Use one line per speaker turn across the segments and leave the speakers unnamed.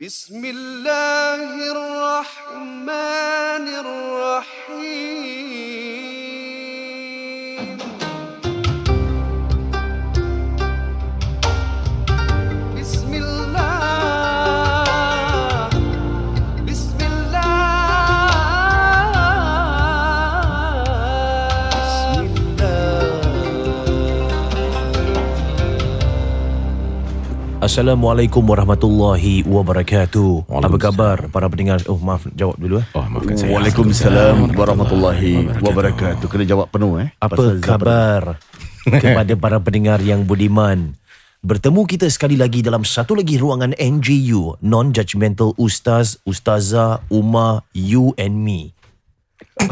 بسم الله الرحمن
Assalamualaikum warahmatullahi wabarakatuh. Apa khabar para pendengar? Oh maaf jawab dulu eh.
Oh, maafkan saya.
Waalaikumsalam warahmatullahi wabarakatuh. Kena jawab penuh eh.
Apa khabar kepada para pendengar yang budiman? Bertemu kita sekali lagi dalam satu lagi ruangan NJU Non-Judgmental Ustaz, Ustazah, Umar, You and Me.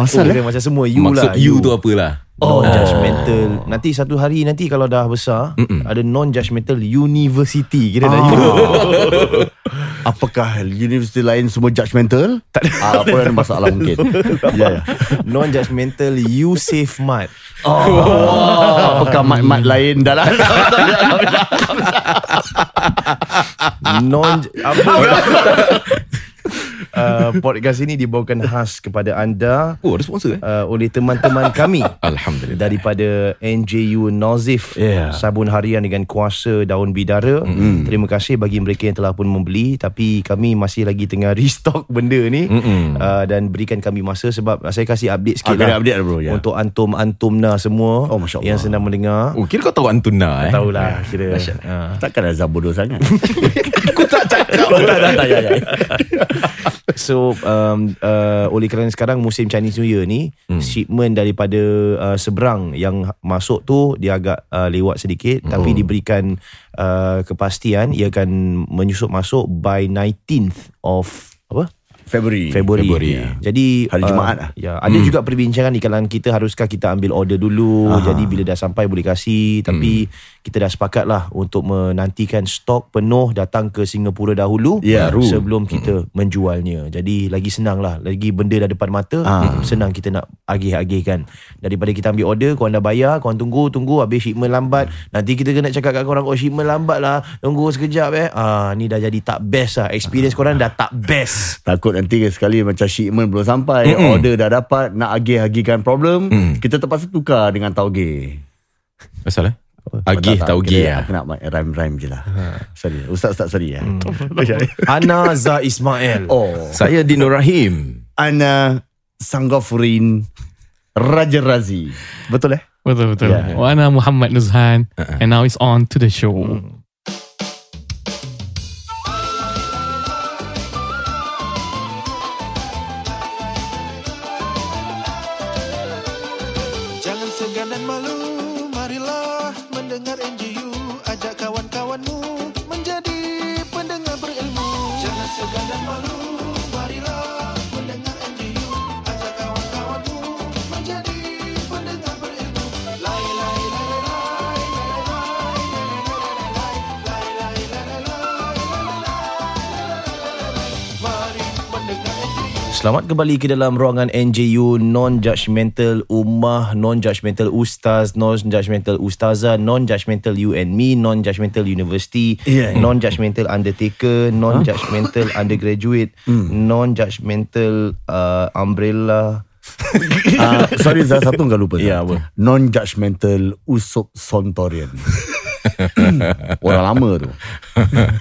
Asal
oh,
eh?
macam semua you
Maksud
lah.
you tu apalah?
Non-judgmental. Nanti satu hari nanti kalau dah besar, ada non-judgmental university. Kira dah you.
Apakah universiti lain semua judgmental? Tak ada. Ah, apa ada masalah mungkin. ya, ya.
Non-judgmental you save mat.
Oh, apakah mat-mat lain dalam
non apa uh, podcast ini dibawakan khas kepada anda
Oh, ada sponsor eh?
uh, oleh teman-teman kami
Alhamdulillah.
daripada NJU Nozif
Yeah.
sabun harian dengan kuasa daun bidara mm terima kasih bagi mereka yang telah pun membeli tapi kami masih lagi tengah restock benda ni uh, dan berikan kami masa sebab saya kasih update sikit
Ah,
lah
update lah, bro, ya.
untuk antum-antumna semua
Oh,
yang sedang mendengar
Oh, kira kau tahu Antuna eh?
tahulah kira uh,
Takkan Azhar bodoh sangat.
Aku tak cakap tak, tak, tak, ya, ya. So um, uh, Oleh kerana sekarang Musim Chinese New Year ni hmm. Shipment daripada uh, Seberang Yang masuk tu Dia agak uh, lewat sedikit hmm. Tapi diberikan uh, Kepastian Ia akan Menyusup masuk By 19th of Apa?
Februari.
Februari.
Februari, ya.
Jadi
Hari Jumaat lah.
Ya, ada hmm. juga perbincangan di kalangan kita haruskah kita ambil order dulu. Aha. Jadi bila dah sampai boleh kasih tapi hmm. kita dah sepakat lah untuk menantikan stok penuh datang ke Singapura dahulu
Ya, ru.
sebelum kita menjualnya. Jadi lagi senang lah. Lagi benda dah depan mata,
Ah.
senang kita nak agih-agihkan. Daripada kita ambil order, korang dah bayar, korang tunggu, tunggu habis shipment lambat. Nanti kita kena cakap kat korang, oh shipment lambat lah. Tunggu sekejap eh. Ah, ni dah jadi tak best lah. Experience korang dah tak best.
Takut nanti sekali macam shipment belum sampai, Mm-mm. order dah dapat, nak agih-agihkan problem, mm. kita terpaksa tukar dengan tauge.
Pasal eh? Agih
Tak, tak,
tauge lah.
Aku nak rhyme-rhyme je lah. Sorry. Ustaz, Ustaz, sorry ya.
Ana Za Ismail.
Oh.
Saya Dino Rahim.
Ana Sanggafurin Raja Razi. Betul eh?
Betul betul.
Yeah.
Yeah. Wana Muhammad Nuzhan and now it's on to the show.
Jangan that in
Selamat kembali ke dalam ruangan NJU Non-Judgmental Ummah Non-Judgmental Ustaz Non-Judgmental Ustazah Non-Judgmental You and Me Non-Judgmental University
Yeah.
Non-Judgmental Undertaker Non-Judgmental Undergraduate Non-Judgmental uh, Umbrella
Uh, sorry Zah, satu kau lupa.
Ya,
Zah.
apa?
Non-judgmental Usup Sontorian. Orang lama tu.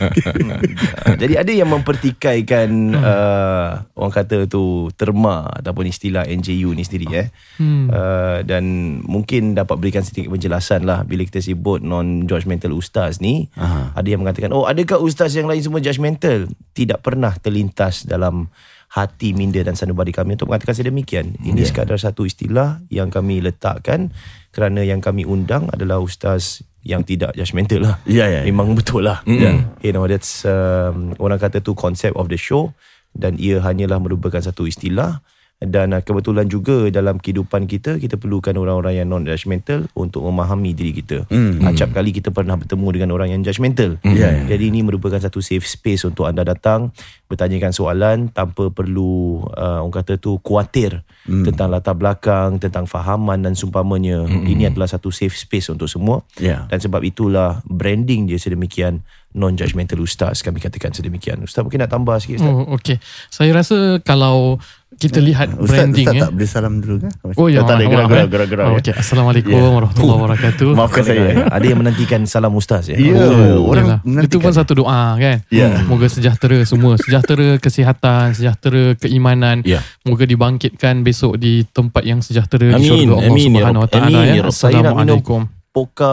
Jadi ada yang mempertikaikan uh, orang kata tu terma ataupun istilah NJU ni sendiri eh. Hmm. Uh, dan mungkin dapat berikan sedikit penjelasan lah bila kita sebut non-judgmental ustaz ni.
Aha.
Ada yang mengatakan, oh adakah ustaz yang lain semua judgmental? Tidak pernah terlintas dalam hati minda dan sanubari kami untuk mengatakan sedemikian. Ini yeah. sekadar satu istilah yang kami letakkan kerana yang kami undang adalah ustaz yang tidak judgmental lah.
Ya, ya, ya.
Memang betul lah. Mm. You know, that's um, orang kata tu concept of the show dan ia hanyalah merupakan satu istilah dan uh, kebetulan juga dalam kehidupan kita kita perlukan orang-orang yang non judgmental untuk memahami diri kita. Mm. Acap kali kita pernah bertemu dengan orang yang judgmental.
Ya, ya.
Jadi ini merupakan satu safe space untuk anda datang bertanyakan soalan tanpa perlu uh, orang kata tu kuatir mm. tentang latar belakang, tentang fahaman dan seumpamanya. Mm. Ini adalah satu safe space untuk semua.
Ya.
Dan sebab itulah branding dia sedemikian non-judgmental ustaz kami katakan sedemikian ustaz mungkin nak tambah sikit ustaz
Oh, okay. Saya rasa kalau kita lihat
Ustaz,
branding
Ustaz
eh.
tak boleh salam dulu kan?
Oh ya,
tak ada
maaf,
gerak-gerak
maaf, eh.
gerak-gerak.
Oh,
ya.
okay. Assalamualaikum
Ya.
warahmatullahi wabarakatuh.
Maafkan saya.
ada yang menantikan salam ustaz ya
Ya,
Oh,
orang.
Itu pun satu doa kan.
Ya.
Moga sejahtera semua. Sejahtera kesihatan, sejahtera keimanan.
Ya.
Moga dibangkitkan besok di tempat yang sejahtera di
Amin,
syurga Allah
amin, ya
Subhanahu Wa. Taala
Amin,
ya.
ya
Assalamualaikum.
Poka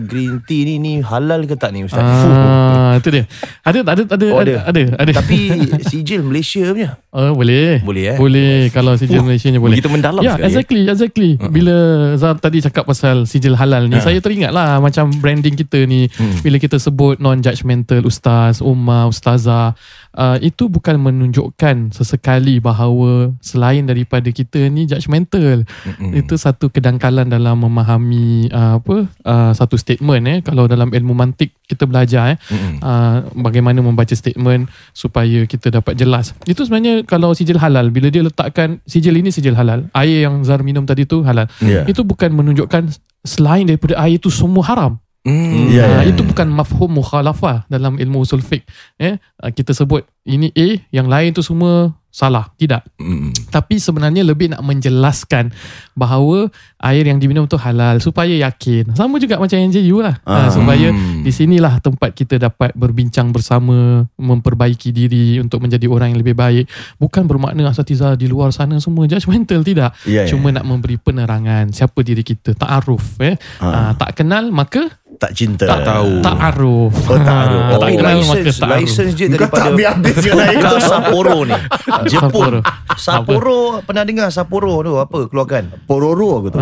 green tea ni ni halal ke tak ni ustaz
Ah, itu dia. Ada ada ada
Oh,
ada
ada.
ada.
tapi sijil Malaysia punya
Oh, boleh.
Boleh, eh?
Boleh kalau sijil Malaysia nya boleh.
Kita mendalam
Ya,
sekali.
exactly, exactly. Bila Zar tadi cakap pasal sijil halal ni,
Ha.
saya teringat lah macam branding kita ni.
Hmm.
Bila kita sebut non-judgmental ustaz, ummah, ustazah, uh, itu bukan menunjukkan sesekali bahawa selain daripada kita ni judgmental.
Mm-mm.
Itu satu kedangkalan dalam memahami uh, apa uh, satu statement eh kalau dalam ilmu mantik kita belajar eh
Mm-mm.
uh, bagaimana membaca statement supaya kita dapat jelas. Itu sebenarnya kalau sijil halal bila dia letakkan sijil ini sijil halal. Air yang Zar minum tadi tu halal.
Ya.
Itu bukan menunjukkan selain daripada air itu semua haram.
Mm.
Ya,
Ah,
ya,
itu
ya.
bukan mafhum mukhalafah dalam ilmu usul fiqh. Eh, kita sebut ini A, yang lain tu semua salah. Tidak.
Mm.
Tapi sebenarnya lebih nak menjelaskan bahawa air yang diminum tu halal supaya yakin. Sama juga macam NJU lah.
Ah.
Ah, supaya
Hmm.
di sinilah tempat kita dapat berbincang bersama, memperbaiki diri untuk menjadi orang yang lebih baik. Bukan bermakna asatiza di luar sana semua judgmental tidak.
Ya, ya.
Cuma nak memberi penerangan siapa diri kita, ta'aruf eh.
Ah.
Ah, tak kenal maka
Tak cinta.
Tak tahu.
Oh, ta'aruf.
Ah,
Oh.
tak
Tapi
kenal maka
license,
ta'aruf.
license je
Kau tak
daripada
habis-habis je lah
Sapporo ni Jepun
Sapporo.
Sapporo Pernah dengar Sapporo tu Apa keluarkan
Pororo aku tu.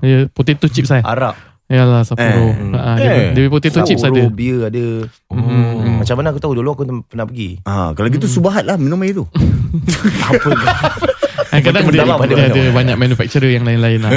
Ya, potato chips saya.
Arab
Yalah Sapporo.
Eh.
Ah, dia,
Eh.
dia potato chips
Sapporo
ada.
beer ada
Hmm.
Macam mana aku tahu Dulu aku pernah pergi
Ha, kalau gitu subahat lah minum air tu.
Apa
Kadang dia,
mendalam
dia
pada
ada banyak manufacturer yang lain-lain lah.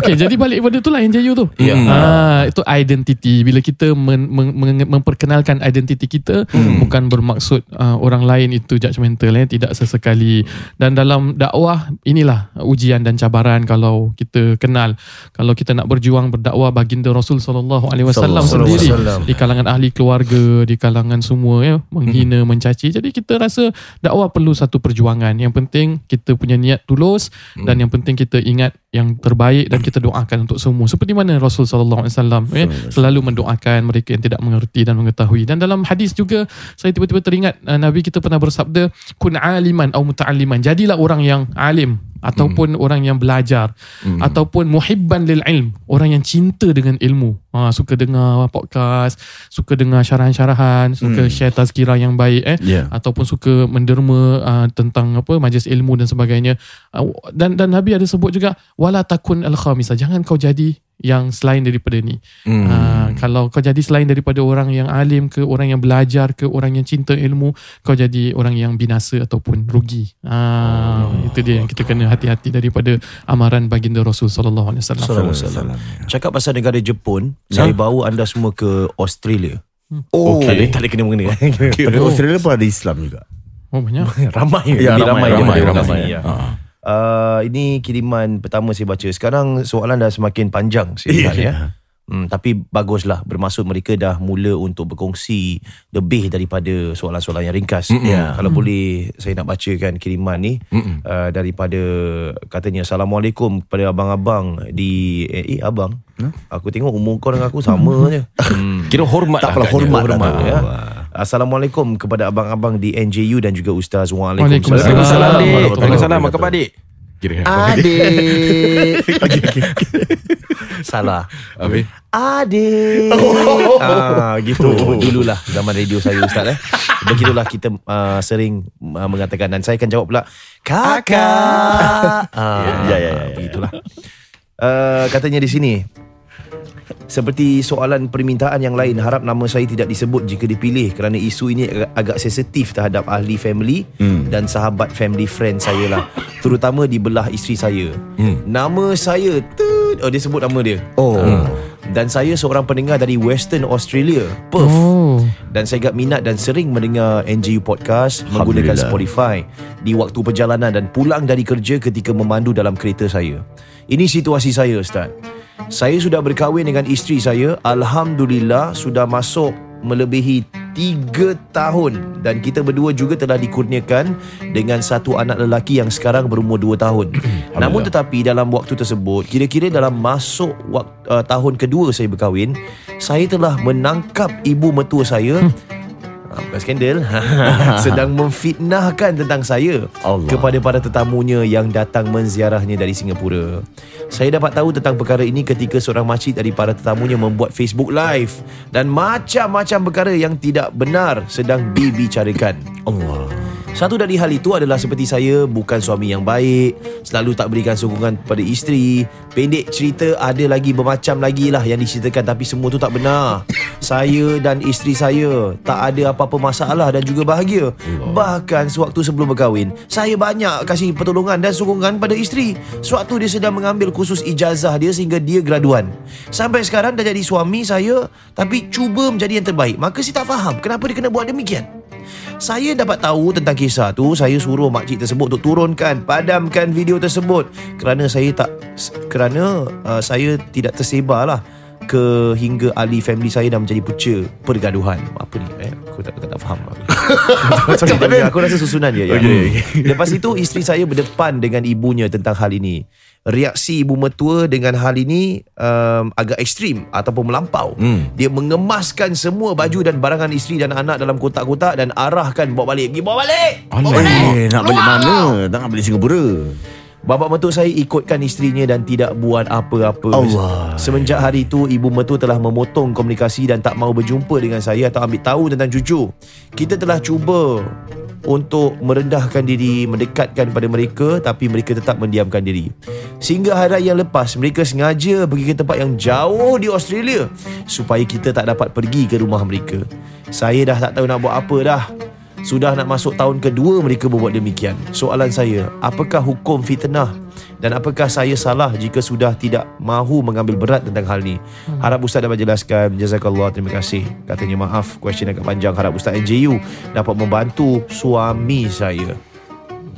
Okay, jadi balik pada tu lah NJU tu.
Ya.
Ah, itu identity. Bila kita men, men, men, memperkenalkan identiti kita, bukan bermaksud uh, orang lain itu judgmental. Eh. Tidak sesekali. Dan dalam dakwah, inilah ujian dan cabaran kalau kita kenal. Kalau kita nak berjuang berdakwah baginda Rasul SAW
Sallallahu
sendiri.
alaihi wasallam.
Di kalangan ahli keluarga, di kalangan semua ya, menghina, mencaci. Jadi kita rasa dakwah perlu satu perjuangan. Yang penting kita punya niat tulus dan yang penting kita ingat yang terbaik dan kita doakan untuk semua. Seperti mana Rasul sallallahu alaihi wasallam ya, selalu mendoakan mereka yang tidak mengerti dan mengetahui. Dan dalam hadis juga saya tiba-tiba teringat uh, Nabi kita pernah bersabda kun aliman atau muta'alliman. Jadilah orang yang alim ataupun orang yang belajar ataupun muhibban lil ilm, orang yang cinta dengan ilmu. Ha, suka dengar podcast, suka dengar syarahan-syarahan, suka share tazkirah yang baik eh
Ya.
ataupun suka menderma uh, tentang apa majlis ilmu dan sebagainya. Uh, dan dan Nabi ada sebut juga wala takun al khamisa. Jangan kau jadi yang selain daripada ni.
Hmm.
Uh, kalau kau jadi selain daripada orang yang alim ke orang yang belajar ke orang yang cinta ilmu, kau jadi orang yang binasa ataupun rugi. Uh, itu dia yang kita kena hati-hati daripada amaran baginda Rasul sallallahu alaihi wasallam.
Wasallam. Cakap pasal negara Jepun Saya bawa anda semua ke Australia
Oh.
Tak ada, tak ada kena mengena
Tapi Australia pun ada Islam juga.
Oh banyak.
Ramai
Ya, ramai,
ramai,
ramai, ramai.
orang sini, ya.
Ah.
Uh, ini kiriman pertama saya baca. Sekarang soalan dah semakin panjang saya
Ya,
lihat ya. Hmm, tapi baguslah bermaksud mereka dah mula untuk berkongsi lebih daripada soalan-soalan yang ringkas.
Mm-mm.
Ya. Kalau boleh saya nak bacakan kiriman ni
Mm-mm.
uh, daripada katanya assalamualaikum kepada abang-abang di eh, eh abang. Aku tengok umur kau dengan aku sama je. Hmm.
Kira hormat
Tak
lah
apalah,
agaknya.
hormat lah
Hormat,
tu.
ya. Assalamualaikum kepada abang-abang di NJU dan juga Ustaz.
Waalaikumsalam.
Waalaikumsalam Waalaikumsalam. Apa khabar dik? Kira
Adik.
Salah.
Habis?
Adik. ah, gitu. Dululah zaman radio saya Ustaz eh. Begitulah kita uh, sering uh, mengatakan dan saya akan jawab pula kakak. Ah,
Ya, ya, ya, ya.
Begitulah. Uh, katanya di sini seperti soalan permintaan yang lain harap nama saya tidak disebut jika dipilih kerana isu ini agak, agak sensitif terhadap ahli family
Hmm.
dan sahabat family friend saya lah terutama di belah isteri saya
Hmm.
nama saya tut, oh dia sebut nama dia
Oh.
dan saya seorang pendengar dari Western Australia Perth
Oh.
dan saya agak minat dan sering mendengar NGU podcast menggunakan. Spotify di waktu perjalanan dan pulang dari kerja ketika memandu dalam kereta saya. Ini situasi saya Ustaz. Saya sudah berkahwin dengan isteri saya. Alhamdulillah sudah masuk melebihi 3 tahun dan kita berdua juga telah dikurniakan dengan satu anak lelaki yang sekarang berumur 2 tahun. Namun tetapi dalam waktu tersebut, kira-kira dalam masuk waktu, uh, tahun kedua saya berkahwin, saya telah menangkap ibu mertua saya Ah, bukan skandal sedang memfitnahkan tentang saya
Allah.
kepada para tetamunya yang datang menziarahnya dari Singapura. Saya dapat tahu tentang perkara ini ketika seorang makcik dari para tetamunya membuat Facebook live dan macam-macam perkara yang tidak benar sedang dibicarakan.
Allah.
Satu dari hal itu adalah seperti saya bukan suami yang baik, selalu tak berikan sokongan kepada isteri. Pendek cerita ada lagi bermacam lagi lah yang diceritakan tapi semua tu tak benar. Saya dan isteri saya tak ada apa-apa masalah dan juga bahagia. Bahkan sewaktu sebelum berkahwin, saya banyak kasih pertolongan dan sokongan pada isteri. Sewaktu dia sedang mengambil kursus ijazah dia sehingga dia graduan. Sampai sekarang dah jadi suami saya tapi cuba menjadi yang terbaik. Maka saya tak faham kenapa dia kena buat demikian. Saya dapat tahu tentang kisah tu Saya suruh makcik tersebut untuk turunkan Padamkan video tersebut Kerana saya tak Kerana uh, saya tidak tersebar lah ke hingga ahli family saya dah menjadi punca pergaduhan. Apa ni? Eh, aku tak, tak, tak faham. Sorry, aku rasa susunan je. Ya. Lepas itu isteri saya berdepan dengan ibunya tentang hal ini. Reaksi ibu mertua dengan hal ini um, agak ekstrim ataupun melampau.
Hmm.
Dia mengemaskan semua baju dan barangan isteri dan anak dalam kotak-kotak dan arahkan bawa balik. Pergi bawa balik! Bawa balik!
Eh, nak balik mana? Tak nak balik Singapura.
Bapa mertua saya ikutkan isterinya dan tidak buat apa-apa.
Allah.
Semenjak hari itu, ibu mertua telah memotong komunikasi dan tak mau berjumpa dengan saya atau ambil tahu tentang cucu. Kita telah cuba untuk merendahkan diri, mendekatkan pada mereka tapi mereka tetap mendiamkan diri. Sehingga hari yang lepas, mereka sengaja pergi ke tempat yang jauh di Australia supaya kita tak dapat pergi ke rumah mereka. Saya dah tak tahu nak buat apa dah. Sudah nak masuk tahun kedua mereka berbuat demikian. Soalan saya, apakah hukum fitnah dan apakah saya salah jika sudah tidak mahu mengambil berat tentang hal ni? Harap Ustaz dapat jelaskan. Jazakallah, terima kasih. Katanya maaf, question agak panjang. Harap Ustaz NJU dapat membantu suami saya.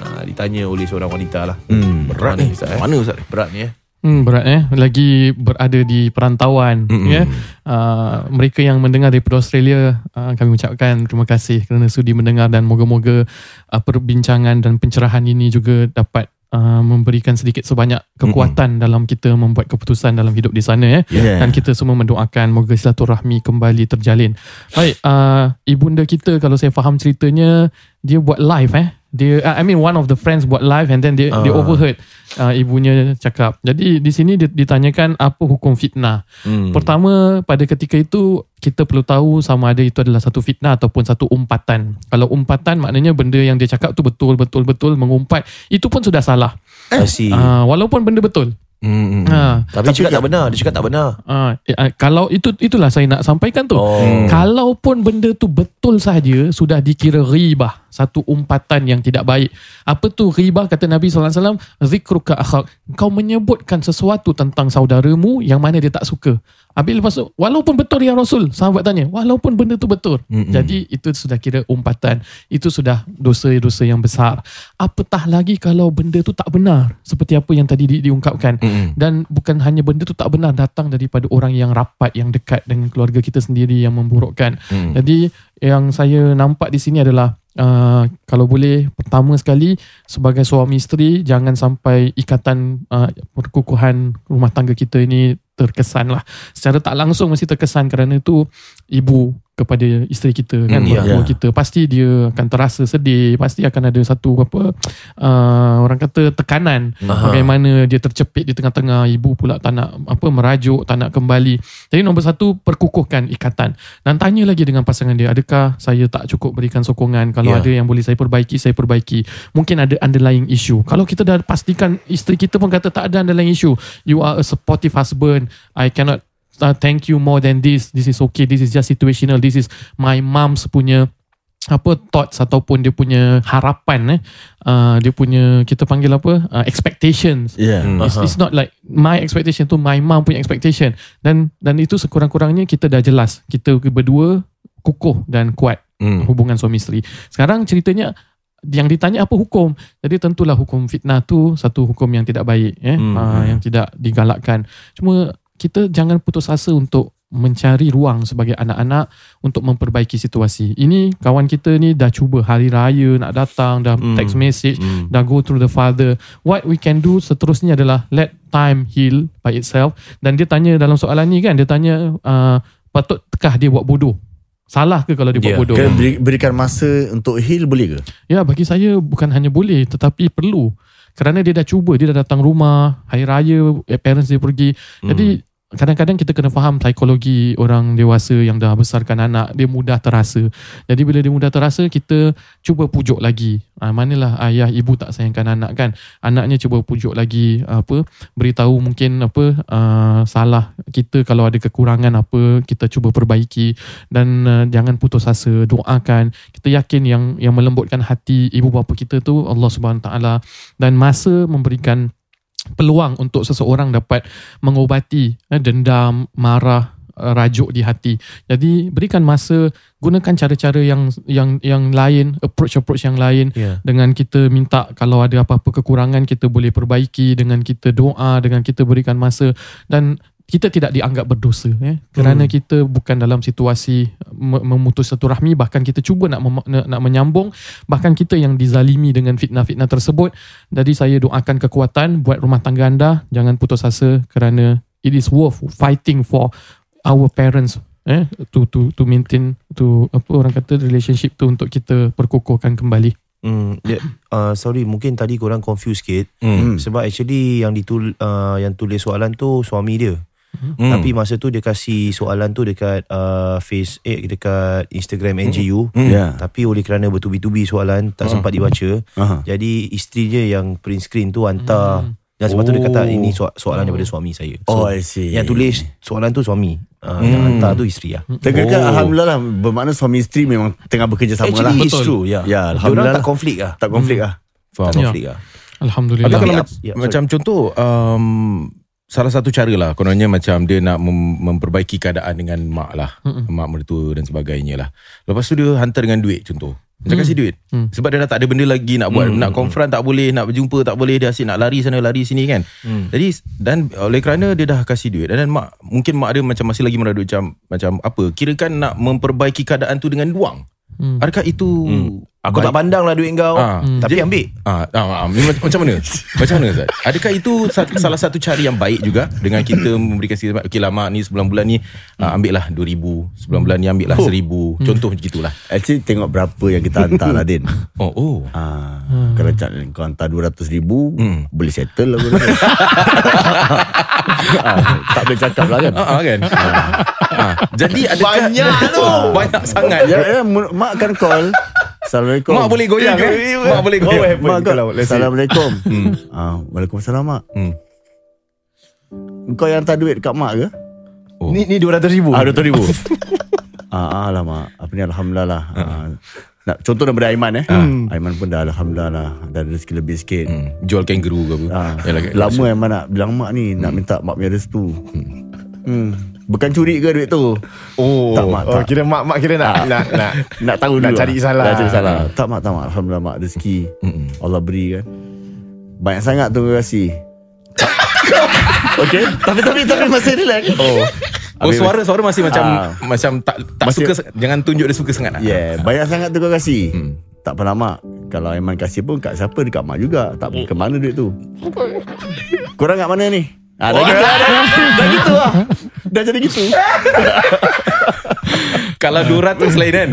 Nah, ditanya oleh seorang wanita lah.
Hmm, berat
Mana
ni.
Ustaz, eh?
Mana Ustaz?
Berat ni eh.
Hmm, berat eh lagi berada di perantauan
Mm-mm.
ya. Uh, mereka yang mendengar daripada Australia uh, kami ucapkan terima kasih kerana sudi mendengar dan moga-moga uh, perbincangan dan pencerahan ini juga dapat uh, memberikan sedikit sebanyak kekuatan dalam kita membuat keputusan dalam hidup di sana ya.
Yeah.
Dan kita semua mendoakan moga silaturahmi kembali terjalin. Baik, uh, ibunda kita kalau saya faham ceritanya dia buat live eh. Dia uh, I mean one of the friends buat live and then dia dia
Ah.
overheard uh, ibunya cakap. Jadi di sini dia ditanyakan apa hukum fitnah.
Hmm.
Pertama pada ketika itu kita perlu tahu sama ada itu adalah satu fitnah ataupun satu umpatan. Kalau umpatan maknanya benda yang dia cakap tu betul betul betul mengumpat itu pun sudah salah.
See.
Uh, walaupun benda betul.
Hmm.
Uh,
Tapi dia cakap tak benar. Dia cakap tak benar.
uh, kalau itu itulah saya nak sampaikan tu.
Oh.
Kalaupun benda tu betul saja sudah dikira ribah, satu umpatan yang tidak baik. Apa tu ribah kata Nabi sallallahu alaihi wasallam? Zikruka akhak. Kau menyebutkan sesuatu tentang saudaramu yang mana dia tak suka. Habis lepas tu, walaupun betul ya Rasul, sahabat tanya, walaupun benda tu betul.
Mm-mm.
Jadi itu sudah kira umpatan. Itu sudah dosa-dosa yang besar. Apatah lagi kalau benda tu tak benar. Seperti apa yang tadi di, diungkapkan.
Hmm.
Dan bukan hanya benda tu tak benar datang daripada orang yang rapat, yang dekat dengan keluarga kita sendiri yang memburukkan.
Hmm.
Jadi yang saya nampak di sini adalah uh, kalau boleh pertama sekali sebagai suami isteri jangan sampai ikatan uh, perkukuhan rumah tangga kita ini terkesan lah. Secara tak langsung mesti terkesan kerana itu ibu kepada isteri kita kan
Hmm,
mm,
ya.
kita pasti dia akan terasa sedih pasti akan ada satu apa uh, orang kata tekanan.
Aha.
bagaimana dia tercepit di tengah-tengah ibu pula tak nak apa merajuk tak nak kembali. Jadi nombor satu perkukuhkan ikatan. Dan tanya lagi dengan pasangan dia adakah saya tak cukup berikan sokongan? Kalau
Ya.
ada yang boleh saya perbaiki saya perbaiki. Mungkin ada underlying issue. Kalau kita dah pastikan isteri kita pun kata tak ada underlying issue. You are a supportive husband. I cannot uh, thank you more than this this is okay this is just situational this is my mom's punya apa thoughts ataupun dia punya harapan eh uh, dia punya kita panggil apa uh, expectations
Yeah.
Hmm.
It's, it's not like my expectation tu my mom punya expectation dan dan itu sekurang-kurangnya kita dah jelas kita berdua kukuh dan kuat
Hmm.
hubungan suami isteri. Sekarang ceritanya yang ditanya apa hukum. Jadi tentulah hukum fitnah tu satu hukum yang tidak baik eh
Hmm.
uh, yang tidak digalakkan. Cuma kita jangan putus asa untuk mencari ruang sebagai anak-anak untuk memperbaiki situasi. Ini kawan kita ni dah cuba hari raya nak datang, dah
Hmm.
text message,
Hmm.
dah go through the father. What we can do seterusnya adalah let time heal by itself. Dan dia tanya dalam soalan ni kan, dia tanya uh, patutkah dia buat bodoh? Salah ke kalau dia buat
Ya,
bodoh?
Beri, berikan masa untuk heal boleh ke?
Ya bagi saya bukan hanya boleh tetapi perlu. Kerana dia dah cuba, dia dah datang rumah, hari raya, eh, parents dia pergi. Jadi kadang-kadang kita kena faham psikologi orang dewasa yang dah besarkan anak, dia mudah terasa. Jadi bila dia mudah terasa, kita cuba pujuk lagi. Ha, manalah ayah, ibu tak sayangkan anak kan. Anaknya cuba pujuk lagi apa, beritahu mungkin apa uh, salah kita kalau ada kekurangan apa, kita cuba perbaiki dan uh, jangan putus asa, doakan. Kita yakin yang yang melembutkan hati ibu bapa kita tu Allah Subhanahu taala dan masa memberikan peluang untuk seseorang dapat mengobati eh, dendam, marah, eh, rajuk di hati. Jadi berikan masa, gunakan cara-cara yang yang yang lain, approach-approach yang lain
Ya.
dengan kita minta kalau ada apa-apa kekurangan kita boleh perbaiki dengan kita doa, dengan kita berikan masa dan kita tidak dianggap berdosa eh kerana
Hmm.
kita bukan dalam situasi me- memutus satu rahmi bahkan kita cuba nak mem- nak nak menyambung bahkan kita yang dizalimi dengan fitnah-fitnah tersebut jadi saya doakan kekuatan buat rumah tangga anda jangan putus asa kerana it is worth fighting for our parents eh to to to maintain to apa orang kata relationship tu untuk kita perkukuhkan kembali
Hmm, dia, uh, sorry mungkin tadi korang confuse sikit
Hmm.
sebab actually yang ditul uh, yang tulis soalan tu suami dia.
Hmm.
Tapi masa tu dia kasih soalan tu dekat uh, face eh dekat Instagram NGU.
Hmm.
Ya.
Tapi oleh kerana bertubi-tubi soalan tak sempat dibaca.
Aha.
Jadi isteri dia yang print screen tu hantar
Hmm.
dan sebab tu dia kata
Oh.
ini soal, soalan daripada suami saya.
Oh, I see.
yang tulis soalan tu suami. Uh, Yang
Hmm.
hantar tu isteri lah.
Tengah-tengah
Oh.
Alhamdulillah lah Bermakna suami isteri memang Tengah bekerja sama lah
Actually it's
Betul.
true. Ya.
Ya,
Diorang
Alhamdulillah
tak
lah.
konflik lah.
Tak konflik lah
Faham.
Tak
Ya.
konflik lah.
alhamdulillah
Tapi kalau
ya,
macam contoh um, salah satu cara lah kononnya macam dia nak mem- memperbaiki keadaan dengan mak lah,
Mm-mm.
mak mertua dan sebagainya lah. Lepas tu dia hantar dengan duit contoh. Macam
Hmm.
kasih duit.
Hmm.
Sebab dia dah tak ada benda lagi nak buat.
Hmm,
Nak confront tak boleh, nak berjumpa tak boleh, dia asyik nak lari sana lari sini kan.
Hmm.
Jadi dan oleh kerana dia dah kasih duit dan mak mungkin mak dia macam masih lagi meradut macam macam apa? Kirakan nak memperbaiki keadaan tu dengan wang.
Hmm.
Adakah itu
Hmm. Aku tak
baik?
pandang lah duit kau.
Hmm.
Tapi
Jadi-
ambil
Ah, ah, ah, macam, macam mana? Macam mana Ustaz? Adakah itu sa- salah satu cara yang baik juga dengan kita memberikan sikit okey lah mak ni sebulan-bulan ni ah, ambil lah 2000, sebulan bulan ni ambil lah 1000. Contoh macam gitulah.
Actually tengok berapa yang kita hantar lah Din
Oh, oh.
Ah, Kalau cat kau hantar 200 ribu
Hmm.
Boleh settle lah ah, Tak boleh cakap lah kan
Ah, ah, kan? ah. Jadi adakah
Banyak tu.
Banyak sangat.
ya, ya, Mak akan call Assalamualaikum.
Mak boleh goyang eh? Mak boleh goyang.
Mak
kalau
call
let's say.
Assalamualaikum. Ah, Waalaikumsalam mak.
Hmm.
Kau yang hantar duit kat mak ke?
Oh.
Ni ni 200 ribu.
Ah, 200 ribu. Ah, ah lah mak. Apa ni Alhamdulillah. Lah ah, nak, Contoh daripada Aiman eh? Aiman pun dah Alhamdulillah lah Dah ada rezeki lebih sikit.
Hmm. Jual kangaroo ke apa?
Ah,
Yalah,
lama Aiman nak bilang mak ni Nak minta mak punya restu. Hmm. Bukan curi ke duit tu?
Oh,
Tak, mak,
oh
tak.
kira mak mak kira nak nak nak
Nak tahu
Nak
dulu
cari
lah.
salah.
Nak cari salah. Tak mak tak mak. Alhamdulillah mak rezeki.
Mm-mm.
Allah beri kan. Banyak sangat terima kasih. Okay. Tapi tapi tapi masih relax. Oh.
Oh suara suara masih macam
Ah.
macam tak tak
Masih-
suka jangan tunjuk dia suka sangat lah.
Yeah Banyak sangat terima kasih.
Hmm.
Tak pernah mak. Kalau Aiman kasih pun Kat siapa Dekat mak juga. Tak ke mana duit tu? Korang kat mana ni? Ah, dah, gitu, dah, dah, dah gitu lah Dah jadi gitu
Kalau 200 lain kan.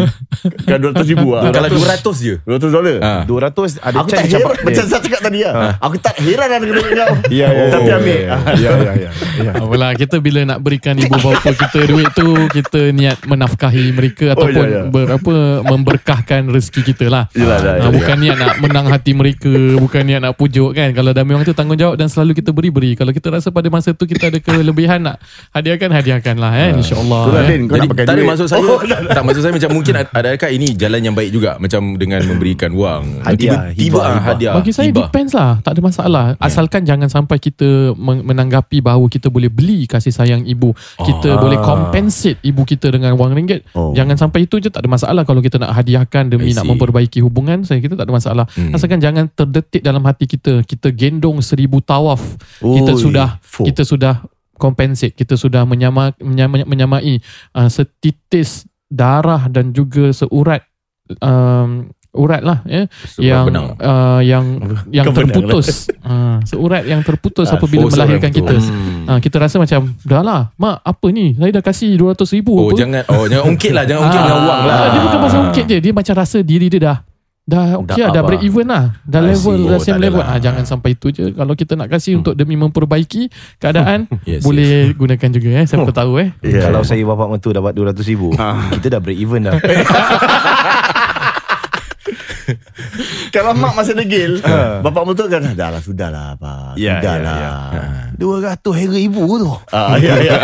Kan 200 ribu lah
Kalau 200 je.
200 dolar
Ah.
200 ada
Aku tak heran Macam saya cakap tadi lah Aku tak heran lah dengan kau
Ya ya
Tapi
ya,
ambil
ya, ya ya ya ya.
Apalah kita bila nak berikan ibu bapa kita duit tu kita niat menafkahi mereka
Oh,
ataupun
ya, ya.
ber, apa memberkahkan rezeki kita lah.
Yelah, dah,
Ah,
ya,
bukan niat nak menang hati mereka, bukan niat nak pujuk kan. Kalau dah memang tu tanggungjawab dan selalu kita beri-beri. Kalau kita rasa pada masa tu kita ada kelebihan nak hadiahkan hadiahkan lah eh insyaallah.
Tu lah
eh.
Din Kau
Jadi
nak pakai
tak ada
duit
maksud saya
Oh,
Tak maksud saya macam Mungkin ad- adakah ini Jalan yang baik juga Macam dengan memberikan wang
Hadiah,
Tiba-tiba
hibah,
ah,
hibah.
hadiah
Bagi saya
hibah.
depends lah Tak ada masalah Asalkan jangan sampai kita men- Menanggapi bahawa kita boleh beli Kasih sayang ibu Kita
Ah.
boleh compensate Ibu kita dengan wang ringgit
Oh.
Jangan sampai itu je Tak ada masalah Kalau kita nak hadiahkan Demi nak memperbaiki hubungan Saya kita tak ada masalah
Hmm.
Asalkan jangan terdetik dalam hati kita Kita gendong seribu tawaf Kita
Oi,
sudah
fuh.
Kita sudah compensate. Kita sudah menyama, menyama, menyamai uh, setitis darah dan juga seurat um, urat lah ya
Sebab
yang
benang.
uh, yang yang
Kau benang.
Terputus uh, seurat yang terputus
Ah,
apabila melahirkan
yang
kita.
putus.
uh, kita rasa macam dah lah mak apa ni? Saya dah kasih 200 ribu
Oh
apa?
jangan Oh jangan ungkit lah Jangan ungkit dengan wang lah.
Ah, Dia bukan pasal ungkit je Dia macam rasa diri dia dah Dah okay
Dah
lah Dah
up
break
lah.
even lah Dah
I
level
see.
Dah
Oh,
same level
adalah.
ah, Jangan sampai itu je Kalau kita nak kasih Untuk demi memperbaiki Keadaan
Yes,
Boleh gunakan juga eh Siapa tahu eh
Yeah.
Kalau saya bapak mentu dapat 200 ribu Kita dah break even dah
Kalau mak masih degil, bapak betul kan dah lah sudahlah pak.
Ya,
sudahlah.
ya, ya. 200 ribu tu
Ah, ya, ya.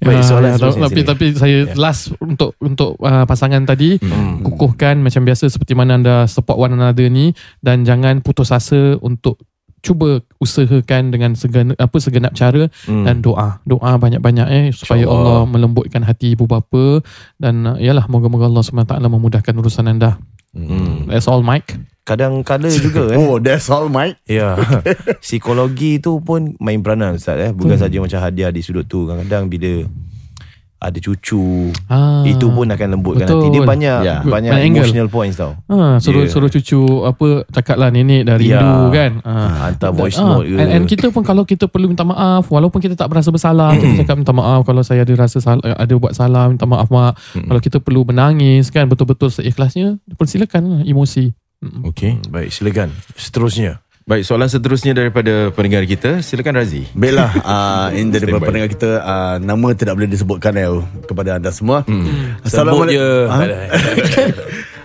Baik,
Ah,
soalan
ya,
seterusnya
tapi
sini.
tapi saya last untuk untuk uh, pasangan tadi
Hmm.
kukuhkan macam biasa seperti mana anda support one another ni dan jangan putus asa untuk cuba usahakan dengan segenap apa segenap cara
Hmm.
dan doa doa banyak-banyak eh supaya
InsyaAllah.
Allah melembutkan hati ibu bapa dan uh, yalah moga-moga Allah SWT memudahkan urusan anda
Hmm.
that's all Mike
Kadang-kala juga eh
Oh, that's all, Mike.
Ya Psikologi tu pun Main peranan Ustaz eh Bukan
Hmm.
saja macam hadiah Di sudut tu Kadang-kadang bila Ada cucu
ah,
Itu pun akan lembutkan
betul.
hati Dia banyak
Ya.
Banyak
Banyak angle.
emotional points tau
ah, suruh
Yeah.
suruh cucu apa cakap lah nenek dah rindu kan ah.
Hantar voice
Ah,
note ke
and, and kita pun kalau kita perlu minta maaf walaupun kita tak berasa bersalah kita cakap minta maaf kalau saya ada rasa salah, ada buat salah minta maaf mak kalau kita perlu menangis kan betul-betul seikhlasnya persilakan lah emosi.
Okay
Baik silakan Seterusnya
Baik soalan seterusnya Daripada pendengar kita Silakan Razi
Baiklah, uh, ini daripada pendengar kita, uh, nama tidak boleh disebutkan ya, kepada anda semua.
Sebut
Assalamualaikum.
je
Ha?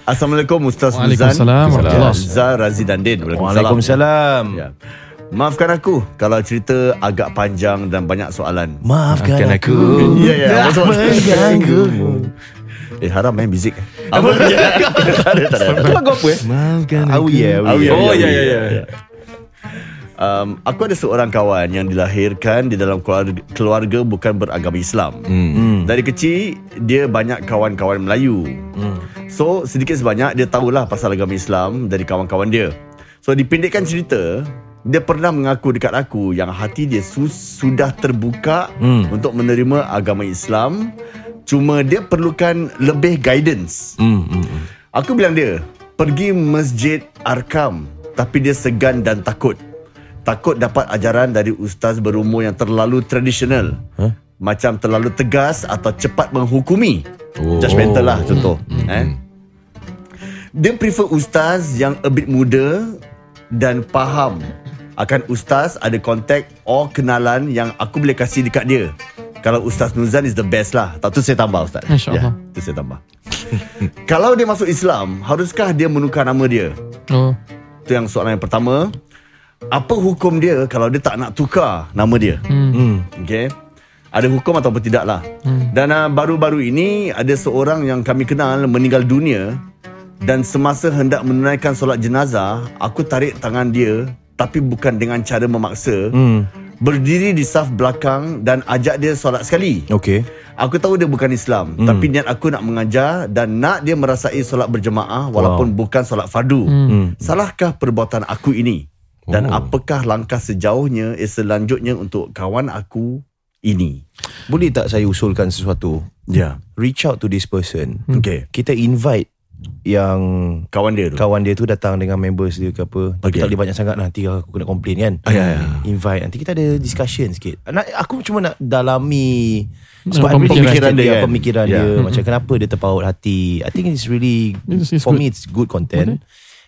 Assalamualaikum Ustaz.
Waalaikumsalam
Zah Razi dan Din.
Waalaikumsalam
Ya. Maafkan aku kalau cerita agak panjang dan banyak soalan.
Maafkan
Maafkan
aku
Ya, ya.
Dah mengganggumu
Eh haram main muzik. Apa? tak ada, tak ada.
Itu lagu apa eh
Maafkan aku Awi ya
Awi,
Oh
awi,
ya
awi.
ya ya
Um, aku ada seorang kawan yang dilahirkan di dalam keluarga, keluarga bukan beragama Islam.
Hmm.
Dari kecil dia banyak kawan-kawan Melayu. So sedikit sebanyak dia tahulah pasal agama Islam dari kawan-kawan dia. So dipendekkan cerita, dia pernah mengaku dekat aku yang hati dia su- sudah terbuka
Hmm.
untuk menerima agama Islam. Cuma dia perlukan lebih guidance.
Hmm, hmm, hmm.
Aku bilang dia, pergi masjid Arkam tapi dia segan dan takut. Takut dapat ajaran dari ustaz berumur yang terlalu tradisional.
Huh?
Macam terlalu tegas atau cepat menghukumi.
Oh.
Judgmental lah contoh. Eh? Dia prefer ustaz yang a bit muda dan faham akan ustaz ada kontak or kenalan yang aku boleh kasih dekat dia. Kalau Ustaz Nuzan is the best lah. Tak tu saya tambah Ustaz.
InsyaAllah.
Ya, tu saya tambah. Kalau dia masuk Islam, haruskah dia menukar nama dia?
oh
Tu yang soalan yang pertama. Apa hukum dia kalau dia tak nak tukar nama dia?
hmm.
Hmm.
Okay. Ada hukum ataupun tidak lah.
Hmm.
Dan uh, baru-baru ini ada seorang yang kami kenal meninggal dunia dan semasa hendak menunaikan solat jenazah, aku tarik tangan dia tapi bukan dengan cara memaksa.
Hmm.
Berdiri di saf belakang dan ajak dia solat sekali.
Okay
Aku tahu dia bukan Islam hmm. Tapi niat aku nak mengajar Dan nak dia merasai solat berjemaah Walaupun bukan solat fardu
Hmm.
Salahkah perbuatan aku ini? Dan
Oh.
apakah langkah sejauhnya eh, Selanjutnya untuk kawan aku ini?
Boleh tak saya usulkan sesuatu
Ya
Reach out to this person
Okay
Kita invite Yang
Kawan dia tu
Kawan dia tu datang dengan members dia ke apa Tapi
Okay.
tak boleh banyak sangat Nanti aku kena complain kan
Ah, ya, ya.
Invite Nanti kita ada discussion sikit nak, Aku cuma nak dalami
Pemikiran
pemikiran
dia
dia,
kan?
Pemikiran
Ya.
dia Macam kenapa dia terpaut hati I think it's really
It's- it's
For
good.
me it's good content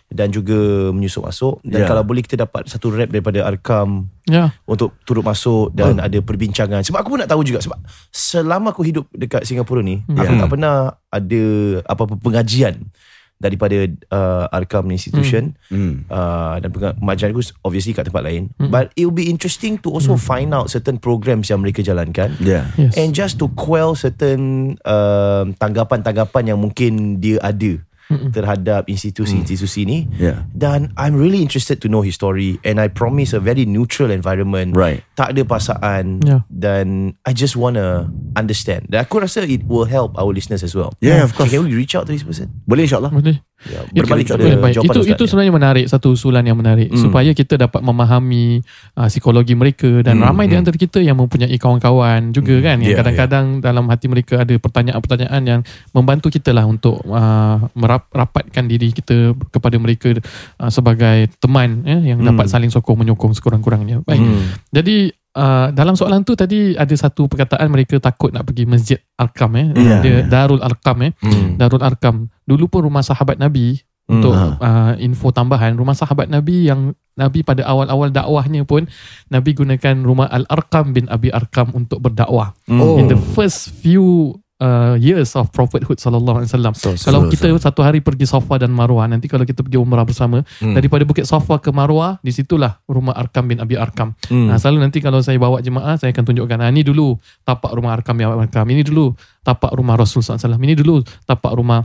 Dan juga menyusup masuk Dan
Ya.
kalau boleh kita dapat Satu rap daripada Arkam
ya.
Untuk turut masuk dan ada perbincangan. Sebab aku pun nak tahu juga sebab selama aku hidup dekat Singapura ni aku
Ya.
tak pernah ada apa-apa pengajian daripada uh, Arkam institution.
Hmm.
uh, dan penga- pengajian aku obviously kat tempat lain. But it will be interesting to also find out certain programs yang mereka jalankan.
Ya
yes.
and just to quell certain um, tanggapan-tanggapan yang mungkin dia ada terhadap institusi-institusi ni
Ya.
dan I'm really interested to know his story and I promise a very neutral environment
Right.
tak ada pasaan
Yeah.
dan I just wanna understand dan aku rasa it will help our listeners as well
Yeah, of course.
can we reach out to this person
Boleh insyaAllah
boleh
Ya,
Itu-
berbalik
itu,
kepada
baik.
jawapan
itu,
Ustaz
itu
ni.
sebenarnya menarik satu usulan yang menarik
Hmm.
supaya kita dapat memahami uh, psikologi mereka dan
Hmm,
ramai di
hmm.
antara kita yang mempunyai kawan-kawan juga kan yang
Ya,
kadang-kadang dalam hati mereka ada pertanyaan-pertanyaan yang membantu kita lah untuk uh, rapatkan diri kita kepada mereka uh, sebagai teman ya, yang
Hmm.
dapat saling sokong menyokong sekurang-kurangnya. Baik.
Hmm.
Jadi uh, dalam soalan tu tadi ada satu perkataan mereka takut nak pergi Masjid Arkam eh.
Ya,
Dia
ya.
Darul Arkam eh.
Hmm.
Darul Arkam. Dulu pun rumah sahabat Nabi
Hmm.
untuk
Ha.
uh, info tambahan rumah sahabat Nabi yang Nabi pada awal-awal dakwahnya pun Nabi gunakan rumah Al-Arqam bin Abi Arkam untuk berdakwah.
Oh.
In the first few uh, years of prophethood sallallahu alaihi wasallam.
So,
Kalau
so,
kita satu hari pergi Safa dan Marwah nanti kalau kita pergi umrah bersama
Hmm.
daripada Bukit Safa ke Marwah di situlah rumah Arkam bin Abi Arkam.
Hmm.
Nah, selalu nanti kalau saya bawa jemaah saya akan tunjukkan ah ini dulu tapak rumah Arkam bin Abi Arkam. Ini dulu tapak rumah Rasul SAW. Ini dulu tapak rumah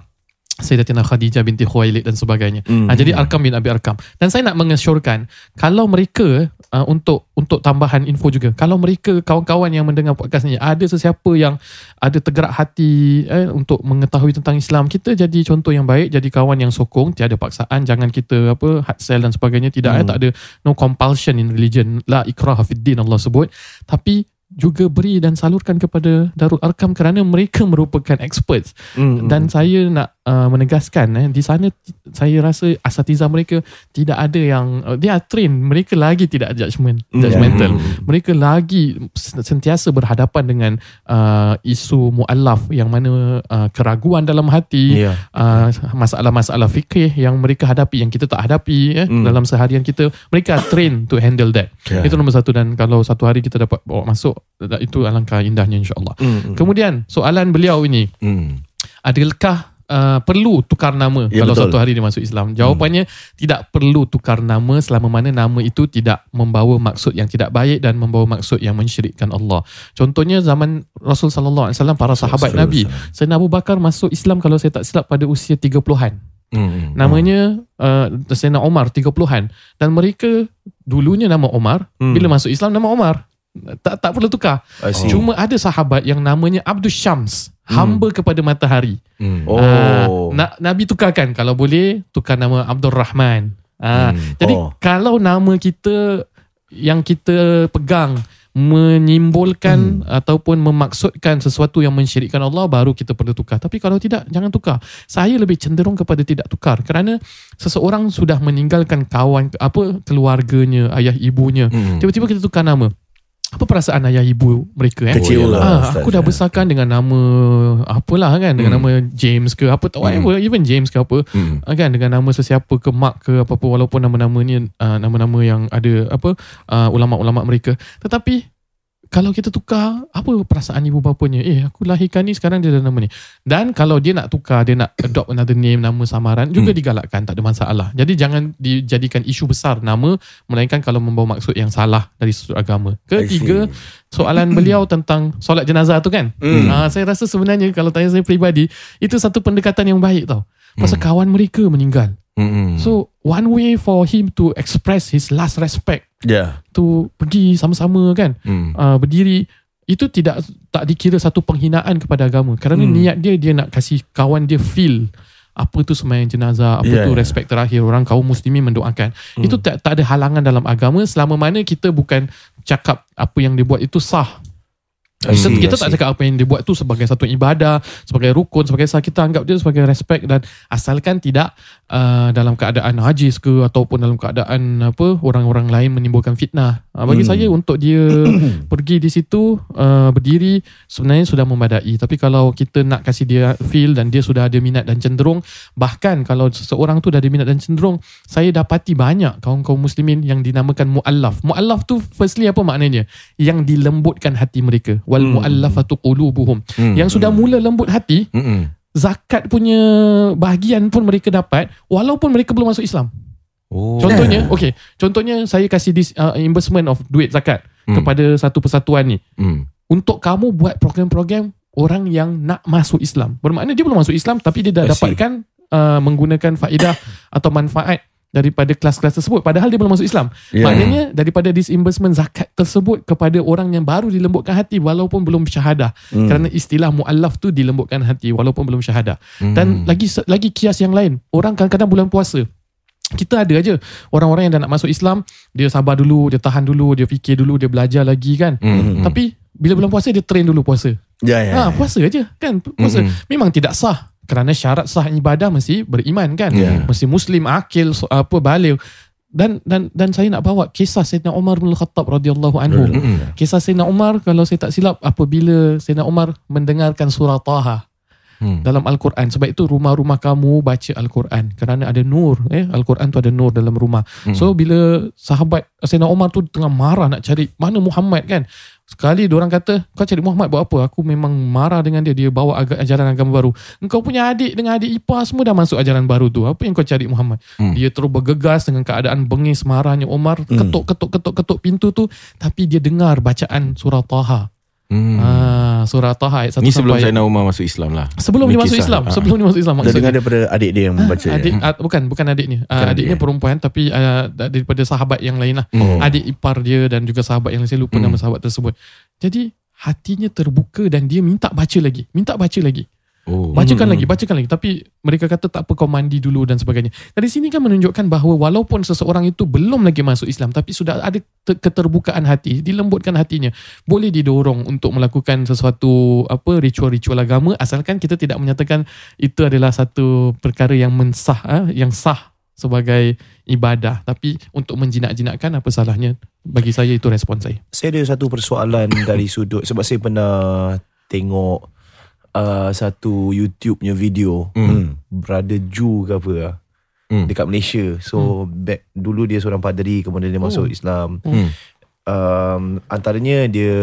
Sayyidatina Khadijah binti Khuwailid dan sebagainya.
Hmm.
Ha, jadi Arkam bin Abi Arkam. Dan saya nak mengesyorkan kalau mereka uh, untuk untuk tambahan info juga. Kalau mereka kawan-kawan yang mendengar podcast ni ada sesiapa yang ada tergerak hati eh, untuk mengetahui tentang Islam, kita jadi contoh yang baik, jadi kawan yang sokong, tiada paksaan, jangan kita apa hard sell dan sebagainya, tidak eh,
Hmm.
tak ada no compulsion in religion. La ikraha fid din Allah sebut. Tapi juga beri dan salurkan kepada Darul Arkam kerana mereka merupakan experts
Hmm.
dan saya nak uh, menegaskan eh, di sana saya rasa asatiza mereka tidak ada yang uh, dia train mereka lagi tidak judgment
Hmm.
judgmental
Hmm.
mereka lagi sentiasa berhadapan dengan uh, isu muallaf yang mana uh, keraguan dalam hati
Ya.
uh, masalah-masalah fikih yang mereka hadapi yang kita tak hadapi eh,
Hmm.
dalam seharian kita mereka train to handle that
Ya.
itu nombor satu dan kalau satu hari kita dapat bawa masuk itu alangkah indahnya insyaAllah
Hmm.
kemudian soalan beliau ini
Hmm.
adakah uh, perlu tukar nama
Ya,
kalau
betul.
satu hari dia masuk Islam? Jawapannya hmm. tidak perlu tukar nama selama mana nama itu tidak membawa maksud yang tidak baik dan membawa maksud yang mensyirikkan Allah. Contohnya zaman Rasul sallallahu alaihi wasallam para sahabat Nabi, Sayyidina Abu Bakar masuk Islam kalau saya tak silap pada usia 30-an.
Hmm.
Namanya uh, Sayyidina Omar 30-an dan mereka dulunya nama Omar,
Hmm.
bila masuk Islam nama Omar. Tak tak perlu tukar. Cuma ada sahabat yang namanya Abdul Syams, hamba kepada matahari.
Hmm.
Oh.
Ah, na, Nabi tukarkan kalau boleh tukar nama Abdul Rahman. Ah,
Hmm.
Jadi
Oh.
kalau nama kita yang kita pegang menyimbolkan ataupun memaksudkan sesuatu yang mensyirikkan Allah baru kita perlu tukar. Tapi kalau tidak jangan tukar. Saya lebih cenderung kepada tidak tukar kerana seseorang sudah meninggalkan kawan apa keluarganya, ayah ibunya.
Hmm.
Tiba-tiba kita tukar nama. Apa perasaan ayah ibu mereka eh?
Kecil
Oh,
lah
Ah,
Ustaz.
aku dah besarkan dengan nama apalah kan dengan
Hmm.
nama James ke apa tak whatever even James ke apa
Hmm.
ah, kan dengan nama sesiapa ke mak ke apa-apa walaupun nama-nama ni uh, nama-nama yang ada apa uh, ulama-ulama mereka tetapi kalau kita tukar apa perasaan ibu bapanya? Eh aku lahirkan ni sekarang dia ada nama ni. Dan kalau dia nak tukar dia nak adopt another name nama samaran juga
Hmm.
digalakkan tak ada masalah. Jadi jangan dijadikan isu besar nama melainkan kalau membawa maksud yang salah dari sudut agama. Ketiga soalan beliau tentang solat jenazah tu kan?
Hmm.
Ah, saya rasa sebenarnya kalau tanya saya peribadi itu satu pendekatan yang baik tau. Pasal
Hmm.
kawan mereka meninggal
Hmm.
so one way for him to express his last respect
Ya.
to pergi sama-sama kan
Hmm.
uh, berdiri itu tidak tak dikira satu penghinaan kepada agama kerana
Hmm.
niat dia dia nak kasih kawan dia feel apa tu sembahyang jenazah apa
Ya,
tu
ya.
respect terakhir orang kaum muslimin mendoakan
Hmm.
itu tak tak ada halangan dalam agama selama mana kita bukan cakap apa yang dia buat itu sah kita, kita tak cakap apa yang dia buat tu sebagai satu ibadah, sebagai rukun, sebagai sah. Kita anggap dia sebagai respect dan asalkan tidak uh, dalam keadaan najis ke ataupun dalam keadaan apa orang-orang lain menimbulkan fitnah. Uh, bagi
Hmm.
saya untuk dia pergi di situ uh, berdiri sebenarnya sudah memadai. Tapi kalau kita nak kasih dia feel dan dia sudah ada minat dan cenderung, bahkan kalau seseorang tu dah ada minat dan cenderung, saya dapati banyak kaum-kaum muslimin yang dinamakan muallaf. Muallaf tu firstly apa maknanya? Yang dilembutkan hati mereka. Wal
Hmm.
muallafatu qulubuhum.
Hmm.
Yang sudah mula lembut hati,
Hmm.
zakat punya bahagian pun mereka dapat walaupun mereka belum masuk Islam.
Oh.
Contohnya, okay, contohnya saya kasih dis, uh, reimbursement of duit zakat
Hmm.
kepada satu persatuan ni.
Hmm.
Untuk kamu buat program-program orang yang nak masuk Islam. Bermakna dia belum masuk Islam tapi dia dah dapatkan uh, menggunakan faedah atau manfaat daripada kelas-kelas tersebut padahal dia belum masuk Islam.
Ya.
Maknanya daripada disbursement zakat tersebut kepada orang yang baru dilembutkan hati walaupun belum syahadah.
Hmm.
Kerana istilah muallaf tu dilembutkan hati walaupun belum syahadah. Dan lagi lagi kias yang lain, orang kadang-kadang bulan puasa kita ada aja. Orang-orang yang dah nak masuk Islam dia sabar dulu dia tahan dulu dia fikir dulu dia belajar lagi kan.
Hmm.
tapi bila bulan puasa dia train dulu puasa.
Ya, ya.
ha puasa aja kan puasa. Memang tidak sah. Kerana syarat sah ibadah mesti beriman kan.
Ya.
mesti muslim akil apa balik. Dan dan dan saya nak bawa kisah Sayyidina Umar bin Khattab radhiyallahu anhu. Kisah Sayyidina Umar kalau saya tak silap apabila Sayyidina Umar mendengarkan surah Taha
Hmm.
dalam Al-Quran. Sebab itu rumah-rumah kamu baca Al-Quran. Kerana ada nur eh? Al-Quran tu ada nur dalam rumah.
Hmm.
so bila sahabat Sayyidina Umar tu tengah marah nak cari mana Muhammad kan? Sekali orang kata kau cari Muhammad buat apa? Aku memang marah dengan dia. Dia bawa aga- ajaran agama baru. Engkau punya adik dengan adik ipar semua dah masuk ajaran baru tu. Apa yang kau cari Muhammad?
Hmm.
dia terus bergegas dengan keadaan bengis marahnya Umar ketuk ketuk ketuk ketuk pintu tu. Tapi dia dengar bacaan surah Taha
Hmm.
ah surah Taha ayat 1
Ni sebelum
sampai
Sayyidina Umar masuk Islam lah.
Sebelum dia masuk
kisah.
Islam,
Ah.
sebelum dia masuk Islam maksudnya.
dengar daripada adik dia yang membaca. ya?
Adik ah, bukan bukan adiknya. Ah,
Bukan
adiknya
adik,
perempuan tapi ah, daripada sahabat yang lain lah.
Oh.
Adik ipar dia dan juga sahabat yang lain saya lupa
Hmm.
nama sahabat tersebut. Jadi hatinya terbuka dan dia minta baca lagi. Minta baca lagi.
Oh.
Bacakan
Hmm.
lagi, bacakan lagi. Tapi mereka kata tak apa kau mandi dulu dan sebagainya. Dari sini kan menunjukkan bahawa walaupun seseorang itu belum lagi masuk Islam tapi sudah ada te- keterbukaan hati, dilembutkan hatinya, boleh didorong untuk melakukan sesuatu apa ritual-ritual agama asalkan kita tidak menyatakan itu adalah satu perkara yang mensah ah, yang sah sebagai ibadah tapi untuk menjinak-jinakkan apa salahnya bagi saya itu respon saya
Saya ada satu persoalan dari sudut sebab saya pernah tengok uh, satu YouTube punya video
Hmm.
Brother Ju ke apa lah
Hmm.
dekat Malaysia. So back dulu dia seorang padri kemudian dia masuk
Oh.
Islam.
Hmm.
Um, antaranya dia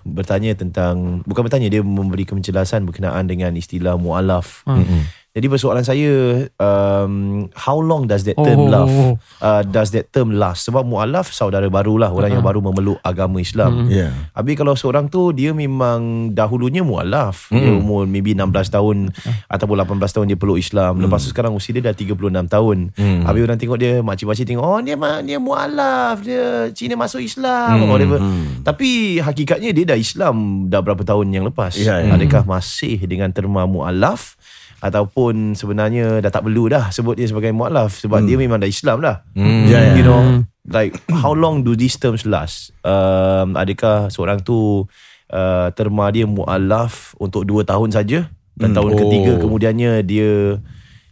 bertanya tentang bukan bertanya dia memberi penjelasan berkenaan dengan istilah mualaf.
Hmm.
Hmm.
Jadi persoalan saya um, how long does that term
Oh.
last? Uh, does that term last? Sebab mualaf saudara barulah orang yang
Uh-uh.
baru memeluk agama Islam.
Hmm.
Ya.
Habis kalau seorang tu dia memang dahulunya mualaf. Dia
Hmm.
umur maybe 16 tahun ataupun 18 tahun dia peluk Islam. Lepas tu sekarang usia dia dah 36 tahun.
Hmm.
Habis orang tengok dia makcik-makcik tengok oh dia ma- dia mualaf, dia Cina masuk Islam
Hmm.
whatever.
Hmm.
Tapi hakikatnya dia dah Islam dah berapa tahun yang lepas.
Ya, ya.
Adakah masih dengan terma mualaf ataupun sebenarnya dah tak perlu dah sebut dia sebagai mualaf sebab dia memang dah Islam dah.
Hmm.
Ya, ya.
You know like how long do these terms last? Um, adakah seorang tu uh, terma dia mualaf untuk 2 tahun saja dan
Hmm.
tahun
Oh.
ketiga kemudiannya dia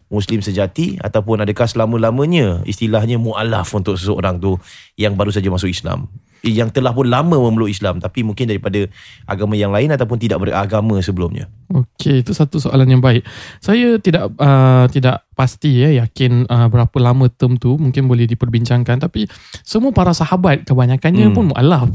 Muslim sejati ataupun adakah selama-lamanya istilahnya mualaf untuk seseorang tu yang baru saja masuk Islam yang telah pun lama memeluk Islam tapi mungkin daripada agama yang lain ataupun tidak beragama sebelumnya.
Okey, itu satu soalan yang baik. Saya tidak uh, tidak pasti ya yakin uh, berapa lama term tu mungkin boleh diperbincangkan tapi semua para sahabat kebanyakannya
Hmm.
pun mualaf.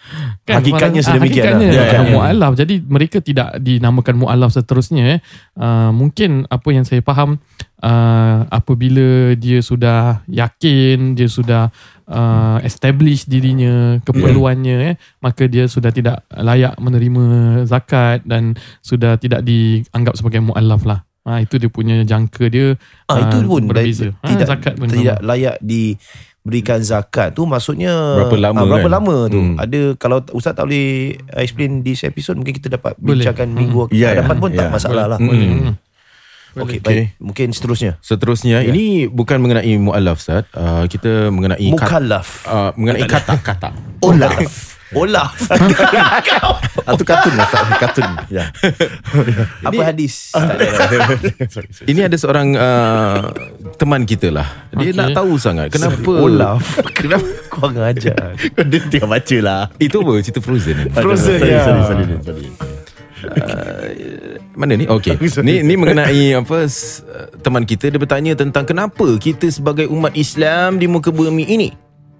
Hakikatnya
para-
sedemikian
Hakikatnya
lah.
Ya, ya, ya.
mualaf. Jadi mereka tidak dinamakan mualaf seterusnya. eh. Uh, mungkin apa yang saya faham uh, apabila dia sudah yakin, dia sudah uh, establish dirinya, keperluannya, eh, maka dia sudah tidak layak menerima zakat dan sudah tidak dianggap sebagai mualaf lah. Ha, itu dia punya jangka dia
Ah itu pun
berbeza. Ha,
tidak
zakat pun
tidak
sama.
layak diberikan zakat tu maksudnya
Berapa lama
ah, berapa
kan?
lama tu
Hmm.
ada kalau ustaz tak boleh explain this episode mungkin kita dapat
Boleh.
bincangkan
Hmm.
minggu
Ya, ya,
hadapan pun tak
ya.
masalah lah
Boleh.
Hmm.
Hmm.
Okey baik. Mungkin seterusnya.
Seterusnya
Ya.
ini bukan mengenai mualaf Ustaz. Uh, kita mengenai kat,
mukallaf.
Uh, mengenai kata-kata.
olaf. Olaf.
Atau kartun lah Kartun. Ya.
Apa hadis? Tak ada, tak ada.
Ini ada seorang uh, teman kita lah. Dia nak tahu sangat kenapa
olaf.
Kenapa
kau orang ajar.
Dia tengah baca lah.
Itu apa? Cerita Frozen ni?
Frozen,
sorry,
ya.
sorry, sorry, sorry.
Mana ni? Okey. Ni ni mengenai apa uh, teman kita dia bertanya tentang kenapa kita sebagai umat Islam di muka bumi ini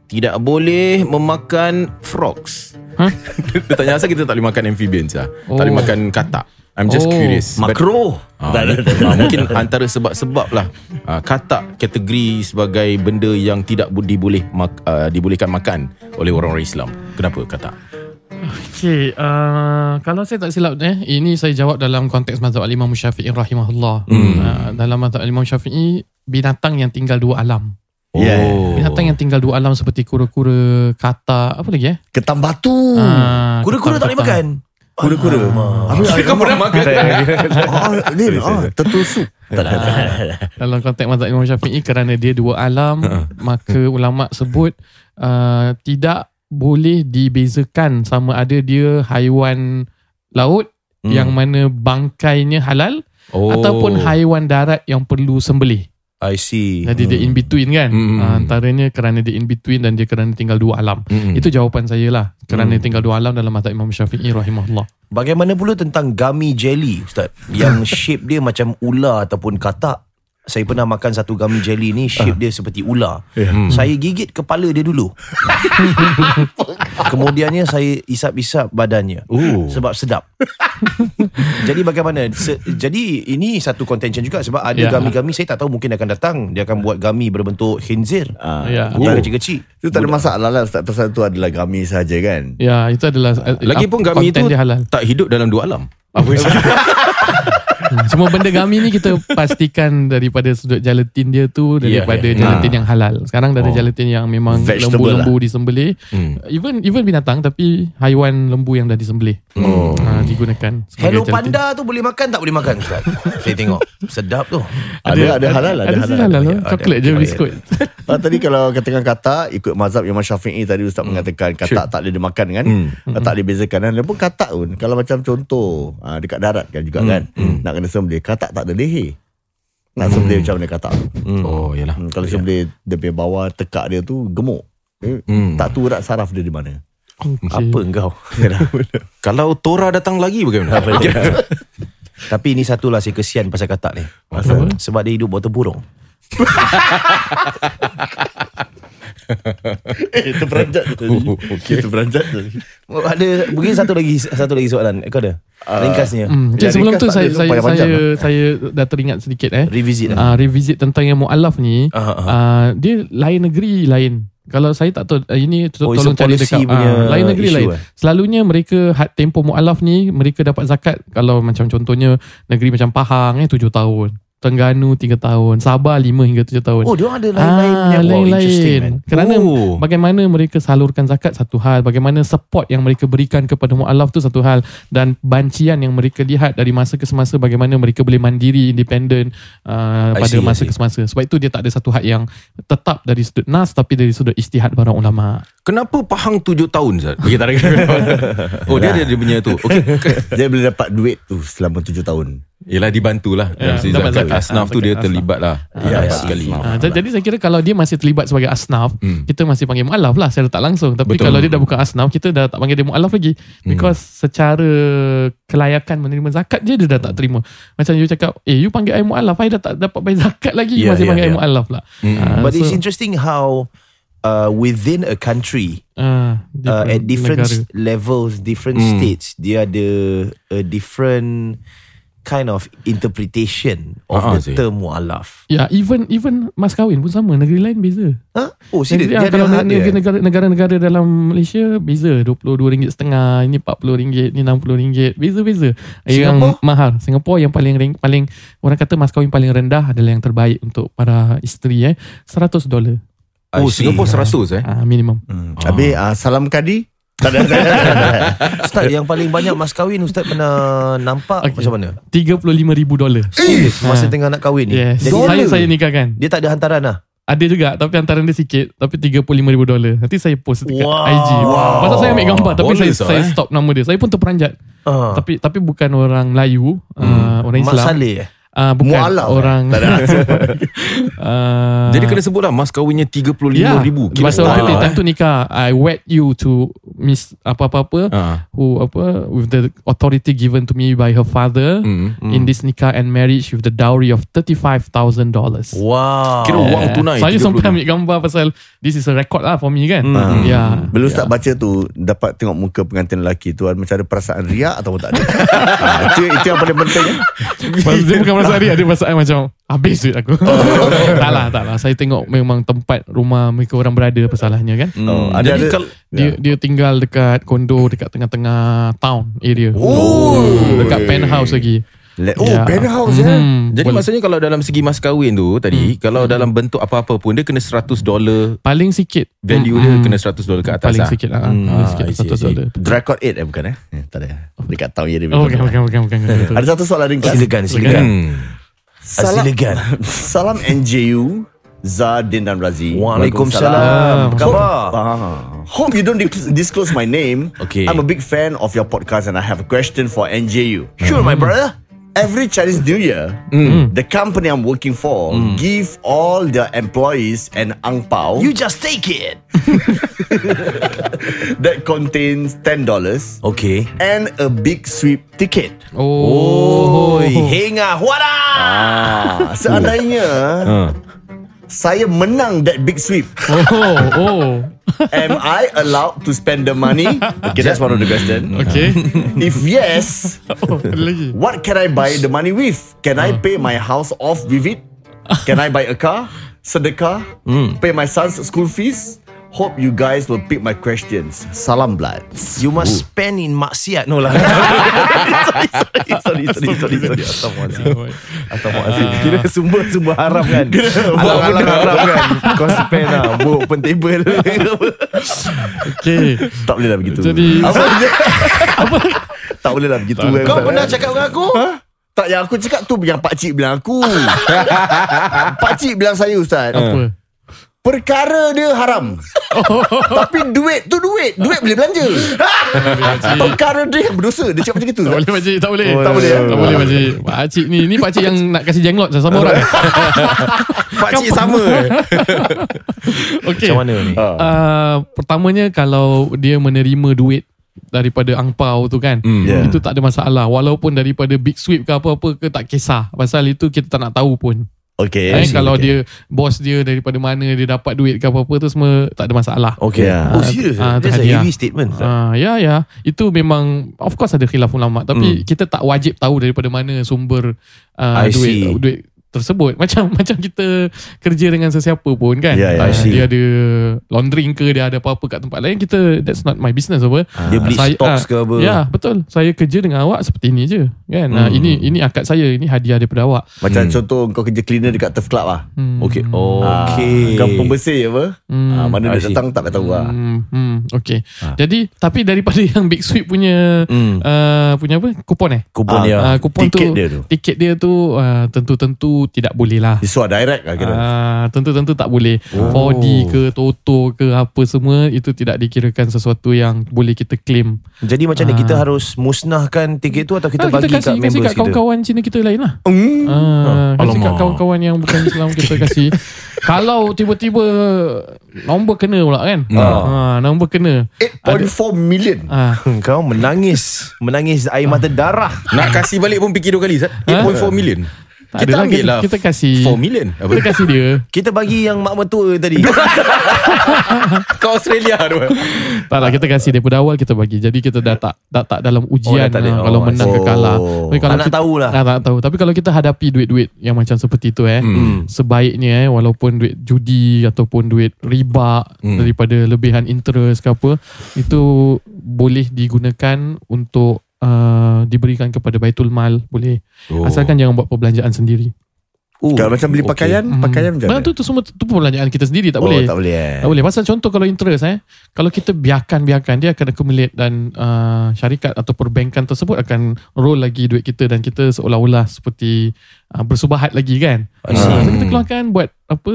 tidak boleh memakan frogs.
Hah?
dia tanya asal kita tak boleh makan amphibians ah. Tak boleh
Oh.
makan katak. I'm just
Oh.
curious. But-
Makro
Ah,
ada.
ah, mungkin antara sebab-sebab lah ah, katak kategori sebagai benda yang tidak diboleh mak, ah, dibolehkan makan oleh orang-orang Islam. Kenapa katak?
Okey, uh, kalau saya tak silap eh, ini saya jawab dalam konteks mazhab Imam Syafi'i rahimahullah.
Hmm.
Uh, dalam mazhab Imam Syafi'i binatang yang tinggal dua alam.
Yeah.
Binatang yang tinggal dua alam seperti kura-kura, katak, apa lagi eh?
Ketam batu.
Ah,
Kura-kura tak boleh makan.
Kura-kura. Habis
Kau pernah makan?
Ah, ni ah, turtle soup. Tak ada.
Dalam konteks mazhab Imam Syafi'i kerana dia dua alam, maka ulama sebut uh, tidak boleh dibezakan sama ada dia haiwan laut
Hmm.
yang mana bangkainya halal
Oh.
ataupun haiwan darat yang perlu sembelih.
I see.
Jadi dia in between kan.
Hmm.
Uh, antaranya kerana dia in between dan dia kerana tinggal dua alam.
Mm-mm.
Itu jawapan saya lah. Kerana
Hmm.
tinggal dua alam dalam mazhab Imam Syafi'i rahimahullah.
Bagaimana pula tentang gummy jelly Ustaz Yang shape dia macam ular ataupun katak Saya pernah makan satu gummy jelly ni Shape dia seperti ular.
Hmm.
Saya gigit kepala dia dulu. Kemudiannya saya isap-isap badannya
Oh.
Sebab sedap. Jadi bagaimana? Se- Jadi ini satu contention juga Sebab ada
Ya.
gummy-gummy Saya tak tahu mungkin akan datang. Dia akan buat gummy berbentuk khinzir.
Ah,
Ya.
Yang
Oh.
kecil-kecil.
Itu tak ada masalah lah Ustaz Pasal tu adalah gami saja kan?
Ya, itu adalah uh,
Lagipun
uh,
gami
konten
itu tak hidup dalam dua alam. Apa yang
Hmm, Semua benda gami ni kita pastikan daripada sudut gelatin dia tu
Ya,
daripada
ya.
gelatin yang halal. Sekarang dari
Oh.
gelatin yang memang lembu-lembu disembelih.
Hmm.
Even even binatang tapi haiwan lembu yang dah disembelih.
Oh.
Ha, digunakan
Hello
gelatin.
Panda tu boleh makan tak boleh makan Ustaz Saya tengok Sedap tu
Ada ada halal Ada
Ada
halal
halal. halal.
Ada.
Coklat je
Ada.
biskut.
Ah, tadi kalau katakan katak ikut mazhab Imam Syafi'i tadi ustaz mengatakan katak tak boleh dimakan kan.
Hmm.
Tak boleh bezakan kan. Dia pun katak pun kalau macam contoh ah, dekat darat kan juga kan. Nak kena sembelih katak tak ada leher. Nak sembelih macam mana katak tu.
Oh, yalah.
Hmm, kalau sembelih dia punya bawah tekak dia tu gemuk. Eh,
Hmm.
Tak tu urat saraf dia di mana.
Okay.
Apa engkau
Kalau Tora datang lagi bagaimana?
Tapi ini satulah saya kesian pasal katak ni
Kenapa?
Sebab dia hidup bawah tempurung
Eh, itu beranjat tu. Okay. Itu beranjat tu.
Oh, Ada Mungkin satu lagi Satu lagi soalan Kau ada Ringkasnya
Hmm.
Ya,
Okay, sebelum
ringkas
tu saya
ada tu,
saya
panjang-panjang
saya, saya dah teringat sedikit eh.
Revisit lah
Uh, revisit tentang yang mualaf ni
Ah, ah.
uh, dia lain negeri lain kalau saya tak tahu uh, ini to-
Oh,
tolong cari dekat uh, lain negeri lain
eh?
selalunya mereka had tempoh mualaf ni mereka dapat zakat kalau macam contohnya negeri macam Pahang eh 7 tahun Terengganu 3 tahun Sabah 5 hingga 7 tahun
Oh dia ada lain-lain Wow, interesting, man.
lain-lain. Kerana
Oh.
bagaimana mereka salurkan zakat satu hal, bagaimana support yang mereka berikan kepada mualaf tu satu hal dan bancian yang mereka lihat dari masa ke semasa bagaimana mereka boleh mandiri, independen uh,
I
pada
see,
masa ke semasa. Sebab itu dia tak ada satu had yang tetap dari sudut nas tapi dari sudut istihad para ulama.
Kenapa Pahang tujuh tahun Zat? Bagi tarik. oh dia ada dia punya tu. Okey.
Dia boleh dapat duit tu selama tujuh tahun.
Yelah dibantulah
Ya,
Dalam segi
dapat
zakat
zakat.
Asnaf tu dia
zakat
terlibat lah
Ya, ya,
sekali
asnaf.
Uh, jadi saya kira kalau dia masih terlibat sebagai asnaf,
Hmm.
kita masih panggil mualaf lah secara tak langsung. Tapi
Betul.
kalau dia dah bukan asnaf, kita dah tak panggil dia mualaf lagi. Because secara kelayakan menerima zakat je dia dah tak terima. Macam you cakap, eh you panggil I mualaf, I dah tak dapat bayar zakat lagi, you
Yeah,
masih
yeah,
panggil I
yeah.
mualaf lah.
Hmm.
Ah,
But it's
so,
interesting how uh, Within a country
ah,
uh, At different
negara.
levels Different
Hmm.
states Dia ada A different Kind of interpretation Of
Ah,
the
sih.
term mu'alaf
Ya, even even mas kahwin pun sama, negeri lain beza.
huh? Oh serius
Negeri,
Dia
kalau
ada
negara,
ada
negara, negara-negara dalam Malaysia beza RM22 setengah, ini RM40, ini RM60, beza-beza. Yang
Singapore?
mahal. Singapura yang paling ring- paling orang kata mas kahwin paling rendah adalah yang terbaik untuk para isteri eh, 100 dolar
I
Oh
see.
Singapura 100 eh
ah, minimum.
Hmm. Habis ah, salam kadi. Tak ada, tak ada, tak ada.
Ustaz yang paling banyak mas kahwin Ustaz pernah nampak
Okay.
Macam mana?
RM35,000 dolar.
Serius Masa
Ah.
tengah nak kahwin ni
Yes.
Jadi
Saya saya nikahkan.
Dia tak ada hantaran lah
Ada juga tapi hantaran dia sikit tapi RM35,000 dolar. Nanti saya post dekat
Wow.
IG. Pasal saya ambil gambar tapi saya
Bonus lah,
saya
eh.
stop nama dia. Saya pun terperanjat.
uh,
Tapi tapi bukan orang Melayu, uh, orang
Mak
Islam.
Saleh eh?
Ah bukan.
Mualaf, eh?
orang
Tak ada.
Ah,
Jadi kena sebut lah Mas kahwinnya RM35,000
ya,
Kira
Masa
setahun
waktu
lah,
time tu nikah I wed you to Miss apa-apa-apa
Ah.
Who apa With the authority given to me By her father
Hmm.
In this nikah and marriage With the dowry of $35,000
Wow.
Kira wang tunai
Saya
30
sampai ambil gambar Pasal This is a record lah For me kan?
Hmm.
Ya.
Bila Ustaz baca tu Dapat tengok muka pengantin lelaki tu Macam ada perasaan riak Ataupun tak ada? Itu, itu yang paling penting eh.
Maksud dia bukan perasaan dia Dia perasaan macam Habis duit aku Tak lah tak lah Saya tengok memang tempat Rumah mereka orang berada Masalahnya kan
Hmm.
Oh, ada-
Jadi
ada-
kalau
Dia dia tinggal dekat kondo dekat tengah-tengah town area.
Oh.
Dekat penthouse lagi.
Le- Oh
Ya.
penthouse ya
Hmm,
Jadi
boleh.
maksudnya kalau dalam segi mas kahwin tu tadi, kalau dalam bentuk apa-apa pun dia kena 100 dolar
paling sikit
value dia kena 100 dolar ke atas
paling
lah.
sikit lah.
Hmm.
Paling
Ah,
sikit
I see.
dolar.
Drakot 8 eh bukan eh Eh, Tak ada Dekat tahun ya dia
Oh, bukan, bukan, bukan, bukan. bukan.
Ada satu soalan ringkas
Silakan, silakan.
Hmm.
Salam,
Silakan.
salam NJU Zadin dan Razi
Waalaikumsalam. Apa khabar?
Ah. Hope you don't dis- disclose my name
Okay.
I'm a big fan of your podcast And I have a question for NJU
Sure, my brother.
Every Chinese New Year, the company I'm working for give all their employees an ang pao
You just take it.
that contains ten dollars
Okay.
and a big sweep ticket.
Oh.
Oi, hengah. Wada.
Ah, seandainya saya menang that big sweep,
Oh, oh.
am I allowed to spend the money? Okay, that's one of the question.
Okay.
If yes,
Oh, lagi.
what can I buy the money with? Can I pay my house off with it? Can I buy a car? Sedekah? Pay my son's school fees? Hope you guys will pick my questions. Salam blood.
You must spend in maksiat. No lah. sorry, sorry, sorry, sorry, sorry, sorry. Astagfirullahaladzim. Astagfirullahaladzim. Kira sumber-sumber haram kan. Alam-alam haram kan. Kau spend lah. Book open table.
Okay.
Tak boleh lah begitu.
Jadi
Apa? tak boleh lah begitu. eh,
Kau pernah cakap dengan aku?
Tak yang aku cakap tu yang pak cik bilang aku. pak cik bilang saya ustaz.
apa?
Perkara dia haram. Tapi duit tu duit. Duit boleh belanja. Perkara dia yang berdosa. Dia cakap macam itu.
Tak boleh pakcik, tak boleh.
Oh, tak boleh, eh?
Tak boleh pakcik. Pakcik ni, ni pakcik yang nak kasih jenglot sama orang.
Pakcik sama.
Okay.
Macam mana ni?
Ah.
Uh, pertamanya kalau dia menerima duit daripada angpau tu kan
Hmm.
Yeah.
itu tak ada masalah walaupun daripada big sweep ke apa-apa ke tak kisah pasal itu kita tak nak tahu pun
Okay.
eh, kalau dia bos dia daripada mana dia dapat duit ke apa-apa tu semua tak ada masalah
Okay.
Yeah.
Oh, serious?
Ah, tu
That's a
hadiah.
heavy statement.
Ah, ya ya itu memang of course ada khilaf ulama tapi kita tak wajib tahu daripada mana sumber uh,
I
duit
see.
duit tersebut macam macam kita kerja dengan sesiapa pun kan
Ya, ya,
Ah,
I see.
dia ada laundering ke dia ada apa-apa kat tempat lain kita that's not my business apa
Dia beli stocks ke apa?
ya betul saya kerja dengan awak seperti ini je kan Ah, ini ini akad saya ini hadiah daripada awak
Macam contoh kau kerja cleaner dekat Turf Club lah.
hmm.
Okay.
Ah,
Okay.
Kau pembersih apa?
Hmm.
Ah, mana dia datang tak tahu lah.
Hmm, hmm, okay. Jadi tapi daripada yang Big Sweep punya
Hmm.
uh, punya apa kupon eh?
Kupon dia.
Ah, kupon
Tiket
tu,
dia tu.
Tiket dia tu uh, tentu-tentu tidak boleh lah.
Disuat direct lah kira.
Ah, tentu-tentu tak boleh. Oh. 4D ke Toto ke apa semua itu tidak dikirakan sesuatu yang boleh kita claim.
Jadi macam ni kita harus musnahkan tiket tu atau kita
Ah,
bagi
kita kasih,
kat
kasih
members
kat
kita?
kawan-kawan Cina kita lain lah.
Hmm.
Ah, kasih kat kawan-kawan yang bukan Islam kita kasih. Kalau tiba-tiba nombor kena pula kan. Ah, nombor kena.
8.4 million.
Ah,
Kau menangis Menangis air mata darah
Nak kasih balik pun fikir dua kali Zat. 8.4 million.
Tak
Kita
adalah,
ambil
kita,
lah
kita kasih
4 million. Apa?
Kita kasih dia.
Kita bagi yang mak mertua tadi
Kau Australia tu.
Tak lah kita kasih daripada awal kita bagi. Jadi kita dah tak dah tak dalam ujian
dah tak ada.
ah, kalau
Oh,
menang ke kalah.
Oh.
Tapi kalau
Tak nak
kita,
tahu lah.
Ah, tak tahu. Tapi kalau kita hadapi duit-duit yang macam seperti tu eh,
Hmm.
sebaiknya eh walaupun duit judi ataupun duit riba
Hmm.
daripada lebihan interest ke apa, itu boleh digunakan untuk uh, diberikan kepada Baitul Mal boleh.
Oh.
Asalkan jangan buat perbelanjaan sendiri.
Oh,
Kalau macam beli
okay.
pakaian, pakaian macam
Hmm.
mana?
tu, tu semua tu perbelanjaan kita sendiri tak
oh,
boleh.
tak boleh eh.
Tak boleh. Pasal contoh kalau interest eh, kalau kita biarkan-biarkan dia akan accumulate dan uh, syarikat atau perbankan tersebut akan roll lagi duit kita dan kita seolah-olah seperti uh, bersubahat lagi kan. Uh, so kita keluarkan buat apa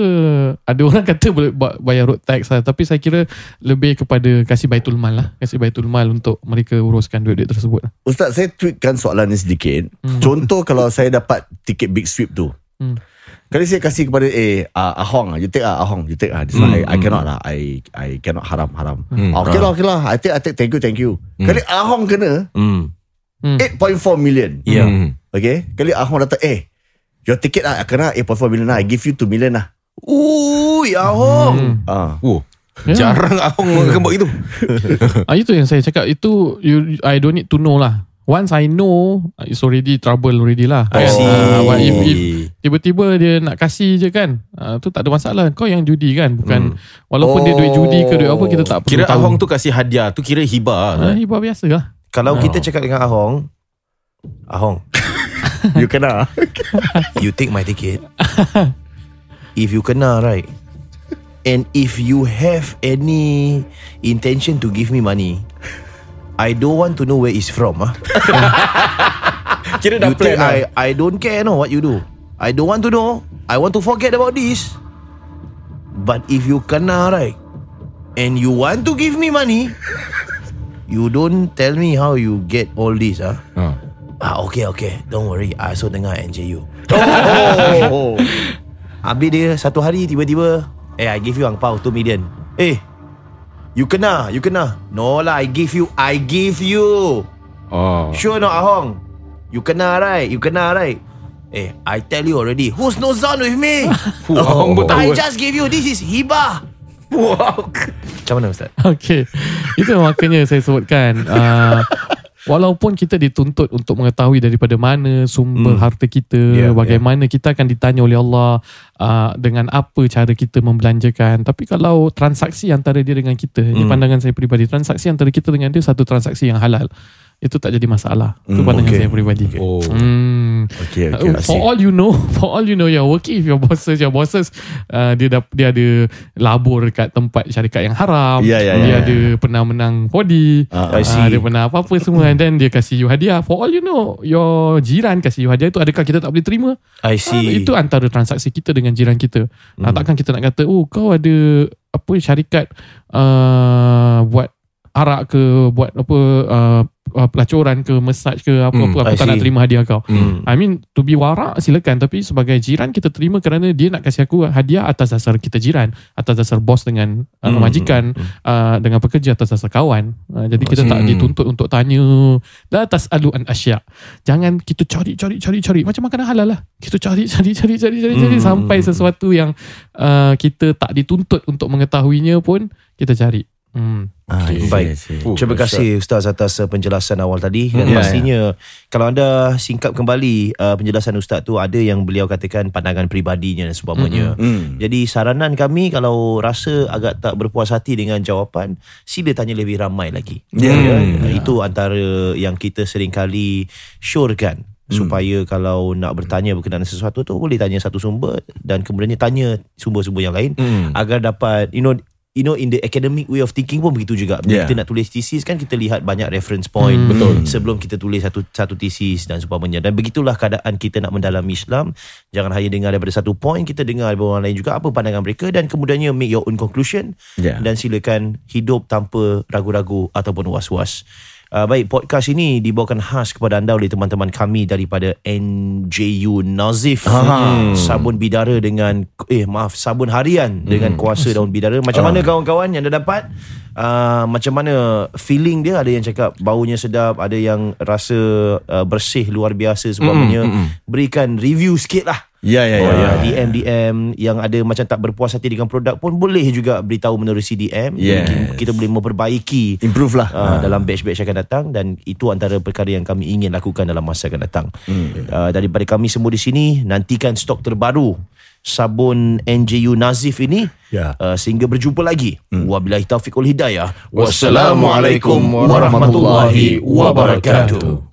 ada orang kata boleh buat bayar road tax lah tapi saya kira lebih kepada kasih baitul mal lah kasih baitul mal untuk mereka uruskan duit-duit tersebut lah.
Ustaz, saya tweetkan soalan ni sedikit.
Hmm.
Contoh kalau saya dapat tiket big sweep tu.
Hmm.
Kali saya kasih kepada eh uh, Ahong you take ah Ahong you take ah this one I, I cannot lah I I cannot haram haram.
Hmm.
Ah, okay lah okay lah I take I take thank you thank you. Kali Ahong kena
Hmm.
Hmm.
8.4 million.
Ya.
Hmm.
Okay Kali Ahong datang eh your ticket lah kena 8.4 million lah I give you 2 million lah.
Ui, Ahong.
Hmm.
Ah.
Oh.
Ya.
Jarang Ahong buat itu.
Ah itu yang saya cakap itu you, I don't need to know lah. Once I know it's already trouble already lah.
I see.
Ah, but if, if tiba-tiba dia nak kasih je kan, ah, tu tak ada masalah. Kau yang judi kan, bukan walaupun dia duit judi ke duit apa kita tak perlu
Kira
tahu.
Ahong tu kasih hadiah tu kira hibah.
ah,
Zat.
hibah biasa lah.
Kalau kita cakap dengan Ahong, Ahong,
You kena.
You take my ticket. if you kena, right? And if you have any intention to give me money, I don't want to know where it's from. Ah,
Kira dah
you think
plan lah.
I I don't care no what you do. I don't want to know. I want to forget about this. But if you kena right, and you want to give me money, you don't tell me how you get all this. Ah,
Ha.
ah okay okay. Don't worry. I also dengar NJU.
Oh.
Habis dia satu hari tiba-tiba Eh I give you angpau 2 million Eh You kena You kena. No lah I give you I give you.
Oh.
Sure not Ahong? You kena right? You kena right? Eh I tell you already. Who's no zone with me?
Tahu.
I just give you This is hibah. Wow. Macam mana Ustaz?
Okay. Itu makanya saya sebutkan uh, Walaupun kita dituntut untuk mengetahui daripada mana sumber
Hmm.
harta kita,
Ya,
bagaimana kita akan ditanya oleh Allah uh, dengan apa cara kita membelanjakan. Tapi kalau transaksi antara dia dengan kita, ini
Hmm.
pandangan saya peribadi, transaksi antara kita dengan dia satu transaksi yang halal. Itu tak jadi masalah. Itu
Hmm,
pandangan
okay.
saya peribadi.
Oh.
Hmm.
Okay,
Uh,
okay. I
for
see.
all you know, for all you know, you're working with your bosses. Your bosses, uh, dia dah, dia ada labur kat tempat syarikat yang haram.
Ya, ya,
dia
ya.
ada pernah menang body.
Ah,
I see.
Uh, dia pernah apa-apa semua and then dia kasih you hadiah. For all you know, your jiran kasih you hadiah itu adakah kita tak boleh terima?
I see
itu antara transaksi kita dengan jiran kita. Hmm. Ah, takkan kita nak kata, oh kau ada apa syarikat uh, buat arak ke, buat apa uh, uh, pelacuran ke, massage ke, apa-apa.
Hmm,
aku
I
tak nak terima hadiah kau.
Hmm.
I mean to be warak silakan tapi sebagai jiran kita terima kerana dia nak kasih aku hadiah atas dasar kita jiran atas dasar bos dengan uh,
Hmm,
majikan uh, dengan pekerja atas dasar kawan uh, jadi kita tak
Hmm.
dituntut untuk tanya la tasalu an asya jangan kita cari cari cari cari macam makanan halal lah kita cari cari cari cari cari, cari
Hmm.
sampai sesuatu yang uh, kita tak dituntut untuk mengetahuinya pun kita cari hmm.
Ah,
Baik.
I see.
Fuh,
Terima kasih Ustaz atas uh, penjelasan awal tadi dan
Ya,
pastinya kalau anda singkap kembali uh, penjelasan Ustaz tu ada yang beliau katakan pandangan peribadinya dan sebagainya.
Hmm.
Jadi saranan kami kalau rasa agak tak berpuas hati dengan jawapan sila tanya lebih ramai lagi.
Ya,
Ya,
ya,
Itu antara yang kita seringkali syorkan supaya kalau nak bertanya berkenaan sesuatu tu boleh tanya satu sumber dan kemudiannya tanya sumber-sumber yang lain
Hmm.
agar dapat you know you know in the academic way of thinking pun begitu juga. Bila
Yeah.
kita nak tulis thesis kan kita lihat banyak reference point
Hmm.
Betul.
sebelum kita tulis satu satu thesis dan seumpamanya. Dan begitulah keadaan kita nak mendalami Islam. Jangan hanya dengar daripada satu point, kita dengar daripada orang lain juga apa pandangan mereka dan kemudiannya make your own conclusion
Yeah.
dan silakan hidup tanpa ragu-ragu ataupun was-was. Uh, baik, podcast ini dibawakan khas kepada anda oleh teman-teman kami daripada NJU Nazif.
Ah.
Sabun bidara dengan eh maaf, sabun harian dengan kuasa daun bidara. Macam mana kawan-kawan yang dah dapat? Uh, macam mana feeling dia? Ada yang cakap baunya sedap, ada yang rasa uh, bersih luar biasa sebagainya. Berikan review sikit lah.
Ya, ya,
Oh,
ya.
ya. DM DM yang ada macam tak berpuas hati dengan produk pun boleh juga beritahu menerusi DM.
Yes.
Mungkin kita boleh memperbaiki
Improve lah.
uh, dalam batch-batch akan datang dan itu antara perkara yang kami ingin lakukan dalam masa akan datang. Hmm. Uh, daripada kami semua di sini nantikan stok terbaru sabun NJU Nazif ini
Ya.
uh, sehingga berjumpa lagi. Hmm. Wabillahi taufiq wal hidayah.
Wassalamualaikum warahmatullahi wabarakatuh.